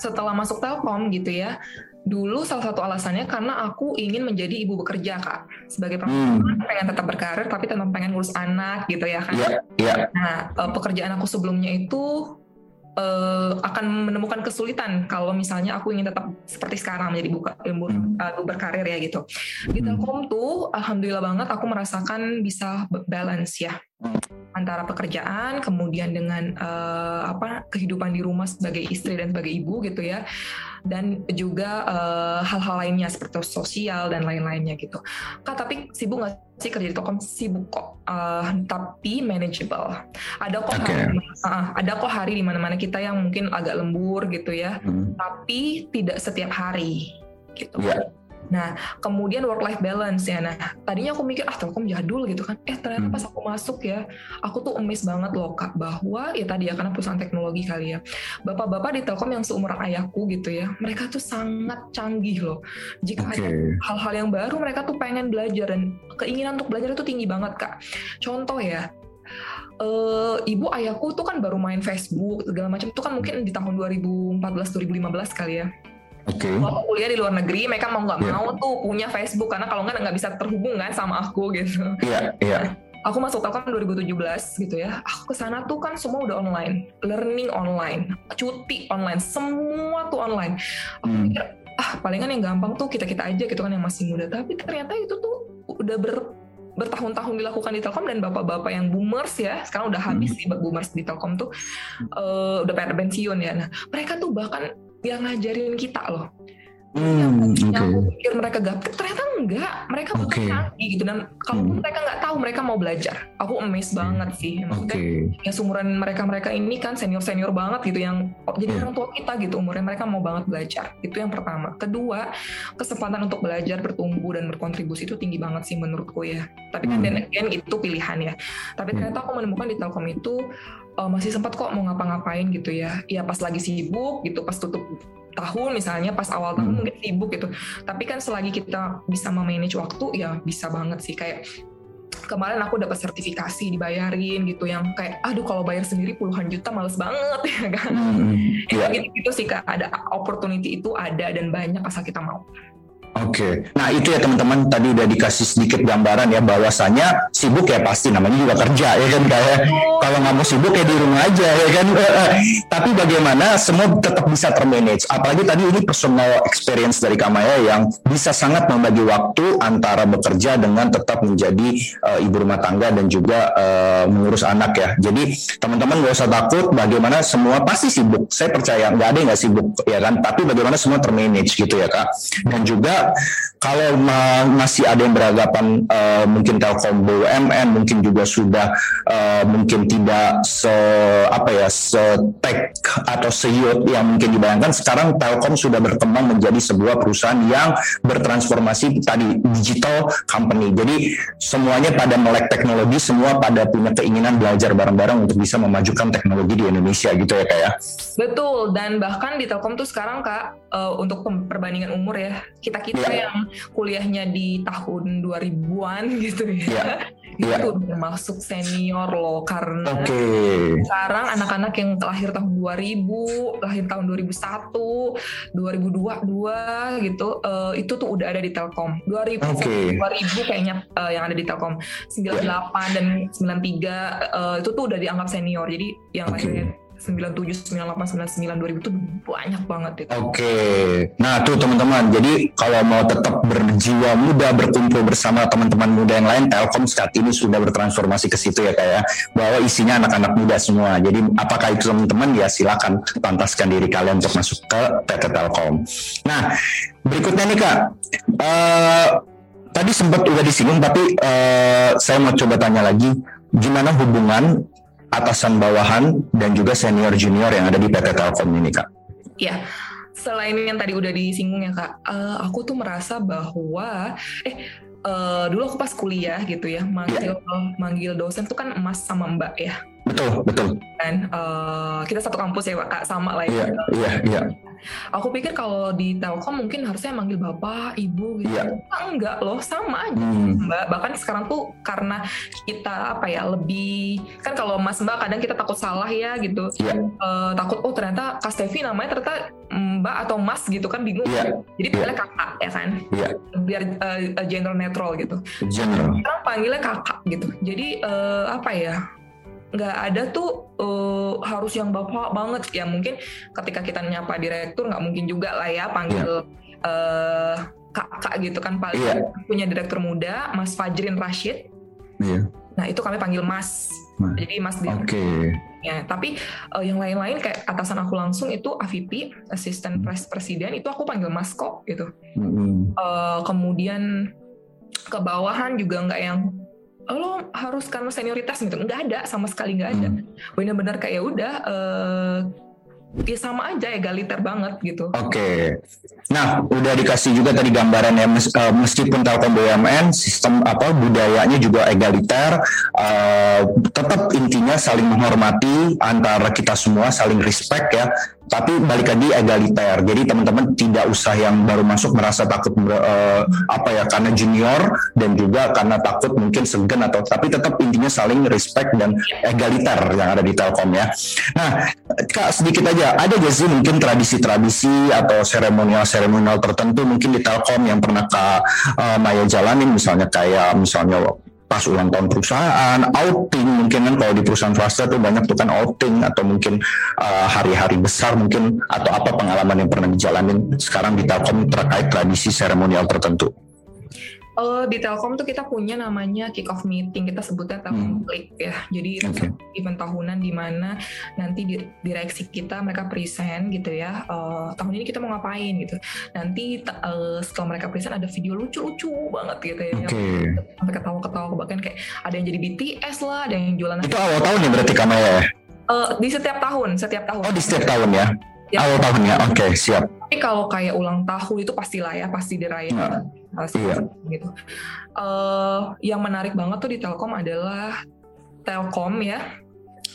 setelah masuk Telkom gitu ya, dulu salah satu alasannya karena aku ingin menjadi ibu bekerja kak sebagai perempuan hmm. pengen tetap berkarir tapi tetap pengen ngurus anak gitu ya kan. Yeah, yeah. Nah, uh, pekerjaan aku sebelumnya itu uh, akan menemukan kesulitan kalau misalnya aku ingin tetap seperti sekarang menjadi buka ilmu hmm. uh, berkarir ya gitu. Di hmm. Telkom tuh alhamdulillah banget aku merasakan bisa balance ya. Antara pekerjaan kemudian dengan uh, apa kehidupan di rumah sebagai istri dan sebagai ibu gitu ya. Dan juga uh, hal-hal lainnya seperti sosial dan lain-lainnya gitu. Kak tapi sibuk nggak sih kerja di Telkom? Sibuk kok. Uh, tapi manageable. Ada kok okay. hari uh, ada kok hari di mana-mana kita yang mungkin agak lembur gitu ya. Hmm. tapi tidak setiap hari gitu. Yeah Nah, kemudian work life balance ya. Nah, tadinya aku mikir ah Telkom jadul gitu kan. Eh ternyata hmm. pas aku masuk ya, aku tuh emis banget loh Kak bahwa ya tadi ya karena perusahaan teknologi kali ya. Bapak-bapak di Telkom yang seumuran ayahku gitu ya, mereka tuh sangat canggih loh. Jika okay. ada hal-hal yang baru mereka tuh pengen belajar dan keinginan untuk belajar itu tinggi banget Kak. Contoh ya, uh, ibu ayahku tuh kan baru main Facebook segala macam itu kan mungkin di tahun 2014 2015 kali ya. Okay. Waktu kuliah di luar negeri, mereka mau nggak yeah. mau tuh punya Facebook karena kalau nggak nggak bisa terhubung kan sama aku gitu. Iya, yeah, iya. Yeah. Aku masuk Telkom 2017 gitu ya. Aku ke sana tuh kan semua udah online, learning online, cuti online, semua tuh online. Aku hmm. pikir ah palingan yang gampang tuh kita kita aja gitu kan yang masih muda. Tapi ternyata itu tuh udah ber bertahun-tahun dilakukan di Telkom dan bapak-bapak yang boomers ya sekarang udah habis hmm. sih boomers di Telkom tuh uh, udah pada pensiun ya. Nah mereka tuh bahkan yang ngajarin kita loh. Hmm, yang, okay. yang pikir mereka gaptek ternyata enggak mereka bukan okay. canggih gitu dan kalaupun hmm. mereka nggak tahu mereka mau belajar aku amazed banget sih maksudnya okay. yang seumuran mereka mereka ini kan senior senior banget gitu yang jadi yeah. orang tua kita gitu umurnya mereka mau banget belajar itu yang pertama kedua kesempatan untuk belajar bertumbuh dan berkontribusi itu tinggi banget sih menurutku ya tapi kan hmm. dan again itu pilihan ya tapi ternyata aku menemukan di Telkom itu uh, masih sempat kok mau ngapa-ngapain gitu ya. Ya pas lagi sibuk gitu pas tutup tahun misalnya pas awal tahun hmm. mungkin sibuk gitu. Tapi kan selagi kita bisa memanage waktu ya bisa banget sih. Kayak kemarin aku dapat sertifikasi dibayarin gitu yang kayak aduh kalau bayar sendiri puluhan juta males banget ya kan? Hmm, ya gitu gitu sih kak. Ada opportunity itu ada dan banyak asal kita mau Oke, okay. nah itu ya teman-teman tadi udah dikasih sedikit gambaran ya bahwasanya sibuk ya pasti namanya juga kerja ya kan kayak kalau nggak mau sibuk ya di rumah aja ya kan. Tapi bagaimana semua tetap bisa termanage. Apalagi tadi ini personal experience dari Kamaya yang bisa sangat membagi waktu antara bekerja dengan tetap menjadi uh, ibu rumah tangga dan juga uh, mengurus anak ya. Jadi teman-teman gak usah takut bagaimana semua pasti sibuk. Saya percaya nggak ada yang nggak sibuk ya kan. Tapi bagaimana semua termanage gitu ya kak. Dan juga kalau ma masih ada yang beranggapan uh, mungkin Telkom BUMN mungkin juga sudah uh, mungkin tidak se apa ya setek atau seyot yang mungkin dibayangkan sekarang Telkom sudah berkembang menjadi sebuah perusahaan yang bertransformasi tadi digital company. Jadi semuanya pada melek teknologi semua pada punya keinginan belajar bareng-bareng untuk bisa memajukan teknologi di Indonesia gitu ya kak ya? Betul dan bahkan di Telkom tuh sekarang kak uh, untuk perbandingan umur ya kita kita yeah. yang kuliahnya di tahun 2000-an gitu ya. Yeah. itu yeah. tuh masuk senior loh karena okay. sekarang anak-anak yang lahir tahun 2000, lahir tahun 2001, 2002 gitu uh, itu tuh udah ada di Telkom. 2000 okay. 2000 kayaknya uh, yang ada di Telkom. 98 yeah. dan 93 uh, itu tuh udah dianggap senior. Jadi yang okay. lahirnya 97, 98, 99, 2000 itu banyak banget itu. Oke, okay. nah tuh teman-teman. Jadi kalau mau tetap berjiwa muda, berkumpul bersama teman-teman muda yang lain, Telkom saat ini sudah bertransformasi ke situ ya kayak ya. bahwa isinya anak-anak muda semua. Jadi apakah itu teman-teman ya silakan pantaskan diri kalian untuk masuk ke PT Telkom. Nah berikutnya nih kak. Uh, tadi sempat udah disinggung tapi uh, saya mau coba tanya lagi gimana hubungan atasan bawahan dan juga senior junior yang ada di PT Telkom ini kak? Iya, selain yang tadi udah disinggung ya kak, uh, aku tuh merasa bahwa eh uh, dulu aku pas kuliah gitu ya manggil yeah. manggil dosen tuh kan emas sama mbak ya. Betul betul. Dan uh, kita satu kampus ya kak sama lah ya. Iya iya iya. Aku pikir kalau di Telkom mungkin harusnya manggil bapak, ibu gitu. Yeah. enggak loh, sama aja hmm. Mbak. Bahkan sekarang tuh karena kita apa ya lebih kan kalau Mas Mbak kadang kita takut salah ya gitu. Yeah. Iya. Uh, takut oh ternyata Kak Stevi namanya ternyata Mbak atau Mas gitu kan bingung. Yeah. Jadi panggilnya yeah. kakak ya kan. Yeah. Biar uh, general netral gitu. General. Sekarang panggilnya kakak gitu. Jadi uh, apa ya? Nggak ada tuh uh, harus yang bapak banget ya mungkin ketika kita nyapa direktur nggak mungkin juga lah ya panggil yeah. uh, kakak gitu kan paling yeah. punya direktur muda Mas Fajrin Rashid yeah. Nah itu kami panggil Mas. Mas. Jadi Mas Oke. Okay. Ya, tapi uh, yang lain-lain kayak atasan aku langsung itu AVP, Assistant Vice President itu aku panggil Mas kok gitu. Hmm. Uh, kemudian ke bawahan juga nggak yang lo harus karena senioritas gitu nggak ada sama sekali nggak ada hmm. benar-benar kayak udah uh, ya sama aja egaliter banget gitu. Oke. Okay. Nah, udah dikasih juga tadi gambarannya mes, uh, meskipun Telkom BUMN sistem apa budayanya juga egaliter, uh, tetap intinya saling menghormati antara kita semua, saling respect ya tapi balik lagi egaliter. Jadi teman-teman tidak usah yang baru masuk merasa takut uh, apa ya karena junior dan juga karena takut mungkin segan atau tapi tetap intinya saling respect dan egaliter yang ada di Telkom ya. Nah, Kak sedikit aja ada gak sih mungkin tradisi-tradisi atau seremonial-seremonial tertentu mungkin di Telkom yang pernah Kak uh, Maya jalanin misalnya kayak misalnya pas ulang tahun perusahaan, outing mungkin kan kalau di perusahaan swasta tuh banyak tuh kan outing atau mungkin uh, hari-hari uh, besar mungkin atau apa pengalaman yang pernah dijalanin sekarang di Telkom terkait tradisi seremonial tertentu uh, di Telkom tuh kita punya namanya kick off meeting kita sebutnya Telkom hmm. Click ya jadi okay. event tahunan di mana nanti di, direksi kita mereka present gitu ya uh, tahun ini kita mau ngapain gitu nanti uh, setelah mereka present ada video lucu-lucu banget gitu ya okay. sampai ketawa-ketawa bahkan kayak ada yang jadi BTS lah ada yang jualan itu awal tahun ya berarti kamu ya uh, di setiap tahun setiap tahun oh di setiap tahun ya Ya. Awal tahun ya, oke okay, siap. Tapi kalau kayak ulang tahun itu pastilah ya, pasti dirayakan. Nah, iya. gitu. Uh, yang menarik banget tuh di Telkom adalah Telkom ya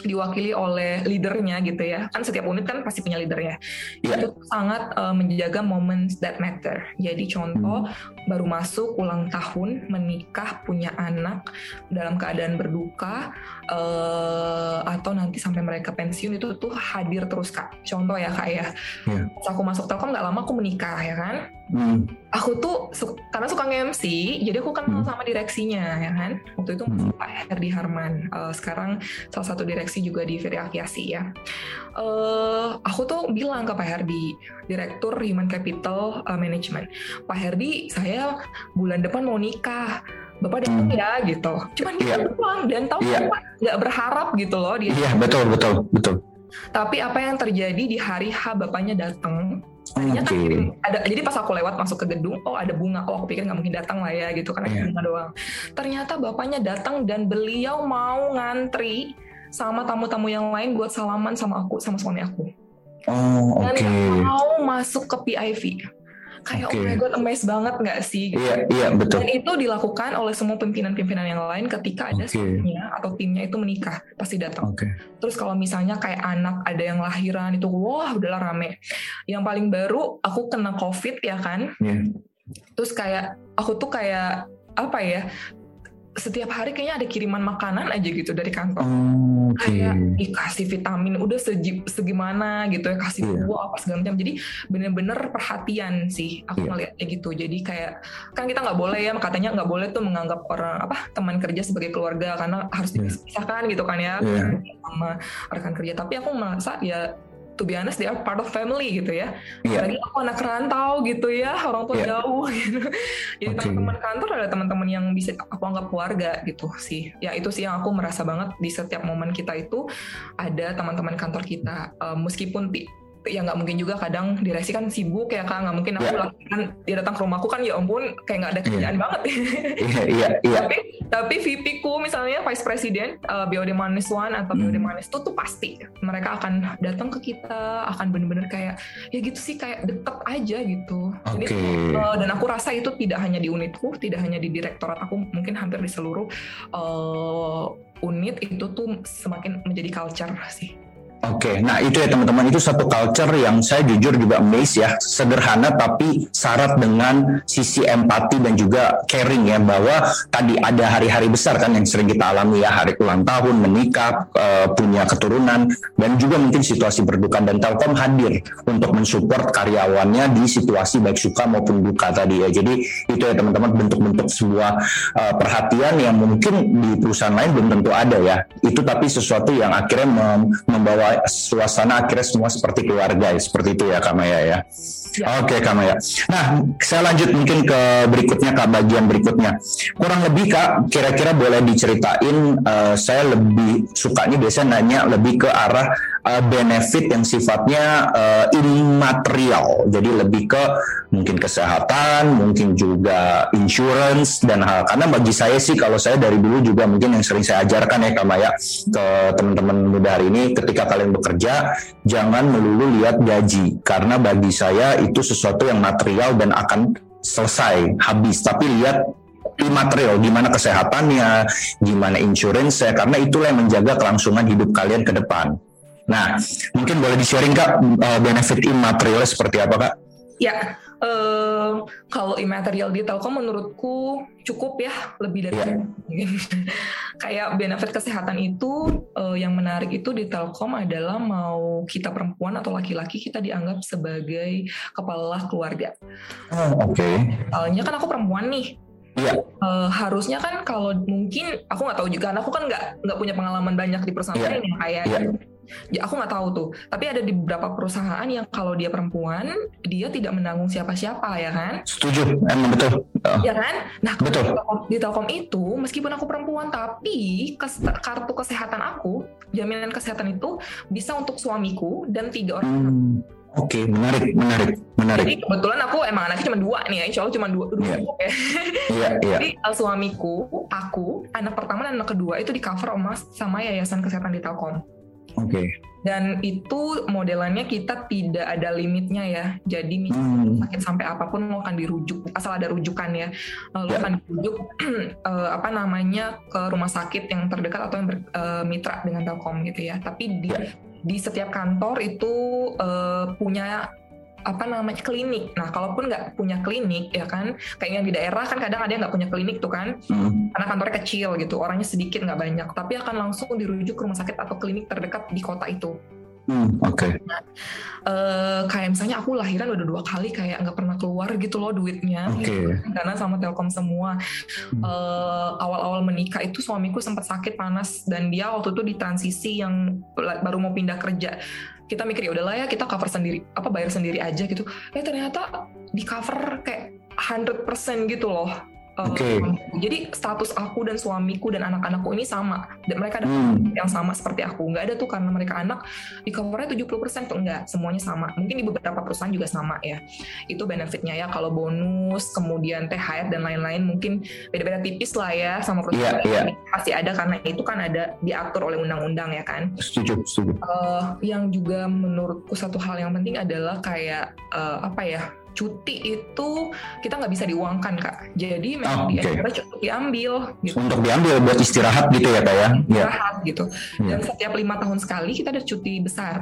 diwakili oleh leadernya gitu ya kan setiap unit kan pasti punya leadernya yeah. itu sangat uh, menjaga moments that matter jadi contoh hmm. baru masuk ulang tahun menikah punya anak dalam keadaan berduka uh, atau nanti sampai mereka pensiun itu tuh hadir terus kak contoh ya kak ya yeah. aku masuk telkom nggak lama aku menikah ya kan Hmm. Aku tuh su karena suka nge-MC, jadi aku kenal hmm. sama direksinya ya kan. Waktu itu hmm. Pak Herdi Harman, uh, sekarang salah satu direksi juga di Ferry Aviasi ya. Uh, aku tuh bilang ke Pak Herdi, Direktur Human Capital uh, Management, Pak Herdi, saya bulan depan mau nikah. Bapak datang hmm. ya gitu. Cuman dia yeah. doang dan tahu yeah. nggak berharap gitu loh dia. Iya yeah, betul betul betul. Tapi apa yang terjadi di hari H bapaknya datang Tadinya okay. kan kirim ada jadi pas aku lewat masuk ke gedung oh ada bunga oh aku pikir nggak mungkin datang lah ya gitu karena yeah. bunga doang. Ternyata bapaknya datang dan beliau mau ngantri sama tamu-tamu yang lain buat salaman sama aku sama suami aku. Oh, oke. Okay. Dan mau masuk ke PIV kayak okay. oh my god amazed banget nggak sih gitu. Iya, iya betul. Dan itu dilakukan oleh semua pimpinan-pimpinan yang lain ketika ada okay. suaminya atau timnya itu menikah pasti datang. Okay. Terus kalau misalnya kayak anak ada yang lahiran itu wah udahlah rame. Yang paling baru aku kena covid ya kan. Yeah. Terus kayak aku tuh kayak apa ya setiap hari kayaknya ada kiriman makanan aja gitu dari kantor. Oh, okay. Kayak dikasih vitamin, udah segi, segimana gitu ya kasih yeah. buah apa segala macam. Jadi bener-bener perhatian sih aku yeah. ngeliatnya gitu. Jadi kayak kan kita nggak boleh ya katanya nggak boleh tuh menganggap orang apa teman kerja sebagai keluarga karena harus iya. dipisahkan gitu kan ya yeah. sama rekan kerja. Tapi aku merasa ya to be honest they are part of family gitu ya. Yeah. Apalagi aku anak rantau gitu ya, orang tua yeah. jauh gitu. Jadi okay. teman-teman kantor ada teman-teman yang bisa aku anggap keluarga gitu sih. Ya itu sih yang aku merasa banget di setiap momen kita itu ada teman-teman kantor kita uh, meskipun ya nggak mungkin juga kadang direksi kan sibuk ya kak nggak mungkin aku yeah. lakukan dia datang ke rumahku kan ya ampun kayak nggak ada iya. kerjaan yeah. banget yeah, yeah, yeah. tapi tapi VP ku misalnya vice president uh, BOD Manis One atau. BOD Manis itu tuh pasti mereka akan datang ke kita akan bener-bener kayak ya gitu sih kayak deket aja gitu okay. Jadi, uh, dan aku rasa itu tidak hanya di unitku tidak hanya di direktorat aku mungkin hampir di seluruh uh, unit itu tuh semakin menjadi culture sih Oke, okay. nah itu ya teman-teman itu satu culture yang saya jujur juga amazed ya, sederhana tapi syarat dengan sisi empati dan juga caring ya bahwa tadi ada hari-hari besar kan yang sering kita alami ya hari ulang tahun, menikah, uh, punya keturunan dan juga mungkin situasi berduka dan Telkom hadir untuk mensupport karyawannya di situasi baik suka maupun duka tadi ya. Jadi itu ya teman-teman bentuk-bentuk sebuah uh, perhatian yang mungkin di perusahaan lain belum tentu ada ya. Itu tapi sesuatu yang akhirnya mem membawa suasana, akhirnya semua seperti keluarga ya, seperti itu ya Kak Maya ya. Ya. Oke Kak Maya. Nah, saya lanjut mungkin ke berikutnya Kak, bagian berikutnya. Kurang lebih Kak, kira-kira boleh diceritain, uh, saya lebih sukanya biasanya nanya lebih ke arah uh, benefit yang sifatnya uh, immaterial. Jadi lebih ke mungkin kesehatan, mungkin juga insurance dan hal. Karena bagi saya sih kalau saya dari dulu juga mungkin yang sering saya ajarkan ya Kak Maya ke teman-teman muda hari ini, ketika kalian bekerja jangan melulu lihat gaji karena bagi saya itu sesuatu yang material dan akan selesai habis tapi lihat imaterial gimana kesehatannya gimana insurance karena itulah yang menjaga kelangsungan hidup kalian ke depan nah mungkin boleh di sharing kak eh, benefit imaterial seperti apa kak ya uh, kalau imaterial di Telkom menurutku cukup ya lebih dari yeah. kayak benefit kesehatan itu uh, yang menarik itu di Telkom adalah mau kita perempuan atau laki-laki kita dianggap sebagai kepala keluarga. Oh, Oke. Okay. Soalnya kan aku perempuan nih. Iya. Uh, harusnya kan kalau mungkin aku nggak tahu juga, aku kan nggak nggak punya pengalaman banyak di perusahaan yeah. lain yang kayak yeah. Ya aku nggak tahu tuh. Tapi ada di beberapa perusahaan yang kalau dia perempuan, dia tidak menanggung siapa-siapa ya kan? Setuju, emang betul. Oh. Ya kan? Nah betul. Di, Telkom, di Telkom itu, meskipun aku perempuan, tapi kes, kartu kesehatan aku, jaminan kesehatan itu bisa untuk suamiku dan tiga orang. Hmm. Oke, okay, menarik, menarik, menarik. Jadi kebetulan aku emang anaknya cuma dua nih ya, insya Allah cuma dua, dua yeah. ya. yeah, yeah. Jadi suamiku, aku, anak pertama dan anak kedua itu di cover sama, sama Yayasan Kesehatan di Telkom. Oke. Okay. Dan itu modelannya kita tidak ada limitnya ya. Jadi misalnya hmm. sakit sampai apa pun lo akan dirujuk, asal ada rujukan ya. Lo yeah. akan dirujuk uh, apa namanya ke rumah sakit yang terdekat atau yang eh, uh, dengan Telkom gitu ya. Tapi di yeah. di setiap kantor itu uh, punya apa namanya klinik. Nah, kalaupun nggak punya klinik ya kan, kayak yang di daerah kan kadang ada yang nggak punya klinik tuh kan, hmm. karena kantornya kecil gitu, orangnya sedikit nggak banyak, tapi akan langsung dirujuk ke rumah sakit atau klinik terdekat di kota itu. Hmm, Oke. Okay. Nah, uh, kayak misalnya aku lahiran udah dua kali kayak nggak pernah keluar gitu loh duitnya, okay. gitu, karena sama Telkom semua. Hmm. Uh, awal-awal menikah itu suamiku sempat sakit panas dan dia waktu itu di transisi yang baru mau pindah kerja kita mikir ya udahlah ya kita cover sendiri apa bayar sendiri aja gitu. Eh ternyata di cover kayak 100% gitu loh Okay. jadi status aku dan suamiku dan anak-anakku ini sama. Dan mereka ada hmm. yang sama seperti aku. Nggak ada tuh karena mereka anak di covernya 70% tuh enggak. Semuanya sama. Mungkin di beberapa perusahaan juga sama ya. Itu benefitnya ya. Kalau bonus, kemudian THR dan lain-lain mungkin beda-beda tipis lah ya sama perusahaan. Yeah, yeah. Pasti ada karena itu kan ada diatur oleh undang-undang ya kan. Setuju, setuju. Uh, yang juga menurutku satu hal yang penting adalah kayak uh, apa ya cuti itu kita nggak bisa diuangkan kak. Jadi memang oh, okay. di cukup diambil. Gitu. Untuk diambil buat istirahat gitu ya kak ya? Iya. Istirahat yeah. gitu. Hmm. Dan setiap lima tahun sekali kita ada cuti besar.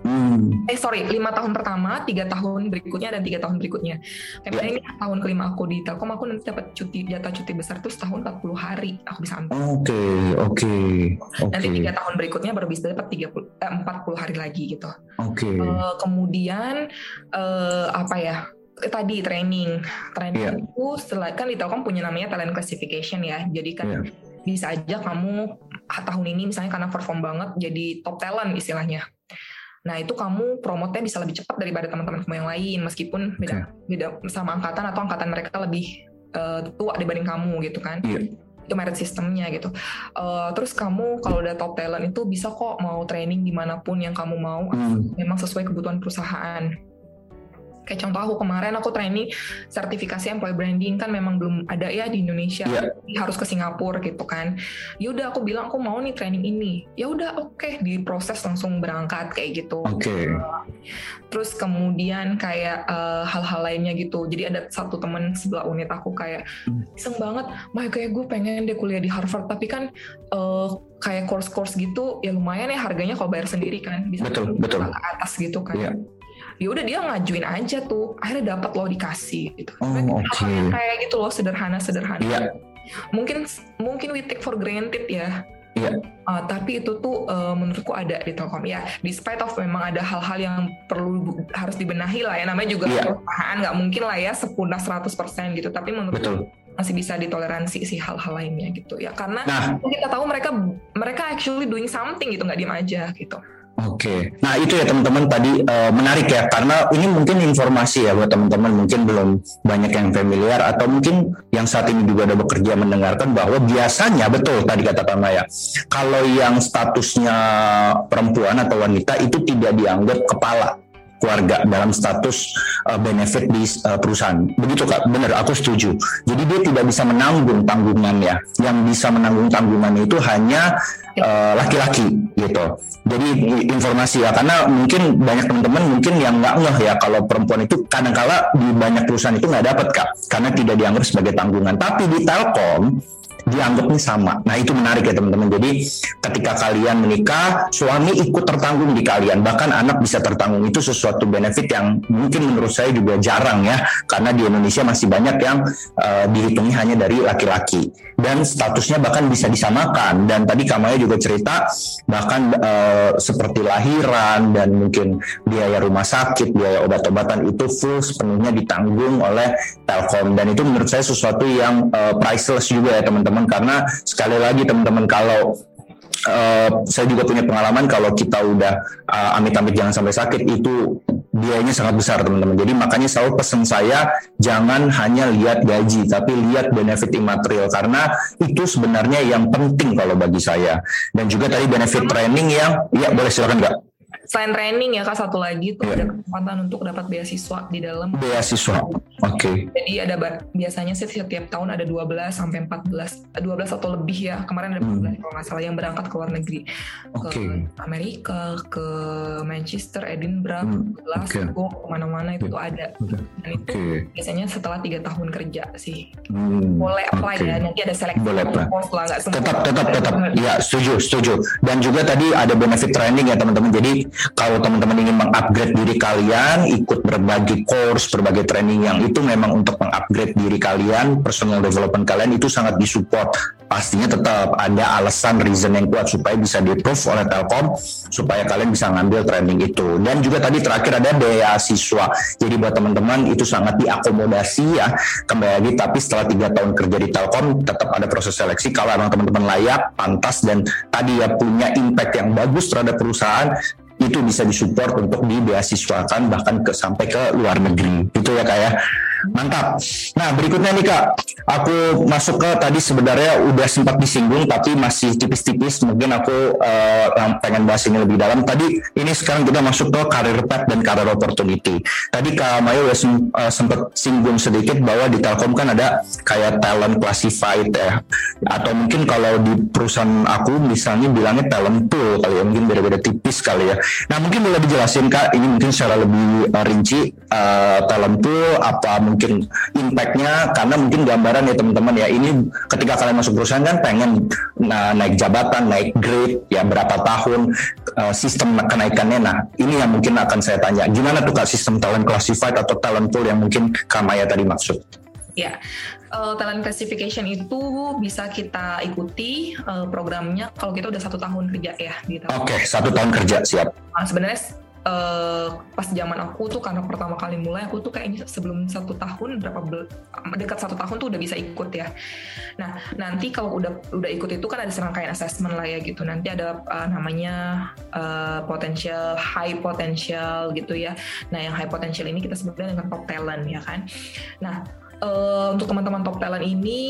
Hmm. Eh sorry, lima tahun pertama, tiga tahun berikutnya dan tiga tahun berikutnya. Kayak yeah. ini tahun kelima aku di Telkom, aku nanti dapat cuti jatah cuti besar tuh setahun 40 hari aku bisa ambil. Oke, okay, oke. Okay, okay. Nanti tiga tahun berikutnya baru bisa dapat 30 eh, 40 hari lagi gitu. Oke. Okay. Uh, kemudian uh, apa ya? tadi training training yeah. itu setelah kan di Telkom punya namanya talent classification ya jadi kan yeah. bisa aja kamu ah, tahun ini misalnya karena perform banget jadi top talent istilahnya Nah itu kamu promotnya bisa lebih cepat daripada teman-teman kamu yang lain meskipun beda okay. beda sama angkatan atau angkatan mereka lebih uh, tua dibanding kamu gitu kan. Yeah. Itu merit sistemnya gitu. Uh, terus kamu kalau udah top talent itu bisa kok mau training di mana pun yang kamu mau, mm. memang sesuai kebutuhan perusahaan. Kayak contoh aku kemarin aku training sertifikasi employee branding kan memang belum ada ya di Indonesia. Yeah. Harus ke Singapura gitu kan. Ya udah aku bilang aku mau nih training ini. Ya udah oke okay, diproses langsung berangkat kayak gitu. Oke. Okay. Terus kemudian kayak uh, hal-hal lainnya gitu. Jadi ada satu temen sebelah unit aku kayak hmm. iseng banget, "Mah kayak gue pengen dia kuliah di Harvard tapi kan uh, kayak course-course gitu ya lumayan ya harganya kalau bayar sendiri kan bisa betul, betul. ke atas gitu kan." Yeah ya udah dia ngajuin aja tuh akhirnya dapat lo dikasih gitu oh, okay. kayak gitu loh sederhana sederhana yeah. mungkin mungkin we take for granted ya Yeah. Uh, tapi itu tuh uh, menurutku ada di Telkom ya. Despite of memang ada hal-hal yang perlu harus dibenahi lah ya. Namanya juga yeah. perusahaan nggak mungkin lah ya sempurna 100% gitu. Tapi menurutku masih bisa ditoleransi sih hal-hal lainnya gitu ya. Karena nah. kita tahu mereka mereka actually doing something gitu nggak diem aja gitu. Oke, nah itu ya teman-teman tadi uh, menarik ya karena ini mungkin informasi ya buat teman-teman mungkin belum banyak yang familiar atau mungkin yang saat ini juga ada bekerja mendengarkan bahwa biasanya betul tadi kata Pak Maya kalau yang statusnya perempuan atau wanita itu tidak dianggap kepala keluarga dalam status uh, benefit di uh, perusahaan. Begitu Kak, benar aku setuju. Jadi dia tidak bisa menanggung tanggungannya. Yang bisa menanggung tanggungannya itu hanya eh, laki-laki uh, gitu. Jadi informasi ya karena mungkin banyak teman-teman mungkin yang nggak ngeh ya kalau perempuan itu kadang-kala di banyak perusahaan itu nggak dapat Kak karena tidak dianggap sebagai tanggungan. Tapi di Telkom dianggapnya sama. Nah itu menarik ya teman-teman. Jadi ketika kalian menikah, suami ikut tertanggung di kalian, bahkan anak bisa tertanggung itu sesuatu benefit yang mungkin menurut saya juga jarang ya, karena di Indonesia masih banyak yang uh, dihitungi hanya dari laki-laki dan statusnya bahkan bisa disamakan. Dan tadi Kamaya juga cerita bahkan uh, seperti lahiran dan mungkin biaya rumah sakit, biaya obat-obatan itu full sepenuhnya ditanggung oleh Telkom dan itu menurut saya sesuatu yang uh, priceless juga ya teman-teman teman-teman karena sekali lagi teman-teman kalau Uh, saya juga punya pengalaman kalau kita udah uh, amit-amit jangan sampai sakit itu biayanya sangat besar teman-teman. Jadi makanya selalu pesan saya jangan hanya lihat gaji tapi lihat benefit imaterial karena itu sebenarnya yang penting kalau bagi saya. Dan juga tadi benefit training yang ya boleh silakan nggak? Selain training ya kak satu lagi tuh yeah. ada kesempatan untuk dapat beasiswa di dalam beasiswa oke okay. jadi ada biasanya sih setiap tahun ada 12 sampai 14 12 atau lebih ya kemarin ada 14 hmm. kalau nggak salah yang berangkat ke luar negeri okay. ke Amerika ke Manchester Edinburgh hmm. Glasgow okay. ke mana-mana itu tuh ada dan itu okay. biasanya setelah tiga tahun kerja sih hmm. boleh apply okay. ya nanti ada seleksi boleh lah tetap tetap tetap ya setuju setuju dan juga tadi ada benefit training ya teman-teman jadi kalau teman-teman ingin mengupgrade diri kalian, ikut berbagai course, berbagai training yang itu memang untuk mengupgrade diri kalian, personal development kalian itu sangat disupport. Pastinya tetap ada alasan, reason yang kuat supaya bisa di-approve oleh Telkom, supaya kalian bisa ngambil training itu. Dan juga tadi terakhir ada beasiswa. Jadi buat teman-teman itu sangat diakomodasi ya, kembali lagi. Tapi setelah tiga tahun kerja di Telkom, tetap ada proses seleksi. Kalau emang teman-teman layak, pantas, dan tadi ya punya impact yang bagus terhadap perusahaan, itu bisa disupport untuk dibeasiswakan bahkan ke sampai ke luar negeri itu ya kayak ya. Mantap. Nah berikutnya nih kak, aku masuk ke tadi sebenarnya udah sempat disinggung tapi masih tipis-tipis. Mungkin aku uh, pengen bahas ini lebih dalam. Tadi ini sekarang kita masuk ke career path dan career opportunity. Tadi kak Mayo udah uh, sempat singgung sedikit bahwa di Telkom kan ada kayak talent classified ya. Atau mungkin kalau di perusahaan aku misalnya bilangnya talent pool kali ya. Mungkin beda-beda tipis kali ya. Nah mungkin boleh dijelasin kak, ini mungkin secara lebih uh, rinci uh, talent pool apa mungkin impactnya karena mungkin gambaran ya teman-teman ya ini ketika kalian masuk perusahaan kan pengen nah, naik jabatan naik grade ya berapa tahun uh, sistem kenaikannya nah ini yang mungkin akan saya tanya gimana tuh kak sistem talent classified atau talent pool yang mungkin Kamaya tadi maksud Ya, uh, talent classification itu bisa kita ikuti uh, programnya kalau kita udah satu tahun kerja ya. Oke, okay, satu tahun kerja siap. Nah, sebenarnya uh, pas zaman aku tuh karena pertama kali mulai aku tuh kayaknya sebelum satu tahun berapa dekat satu tahun tuh udah bisa ikut ya. Nah nanti kalau udah udah ikut itu kan ada serangkaian assessment lah ya gitu. Nanti ada uh, namanya uh, potential high potential gitu ya. Nah yang high potential ini kita sebutnya dengan top talent ya kan. Nah uh, untuk teman-teman top talent ini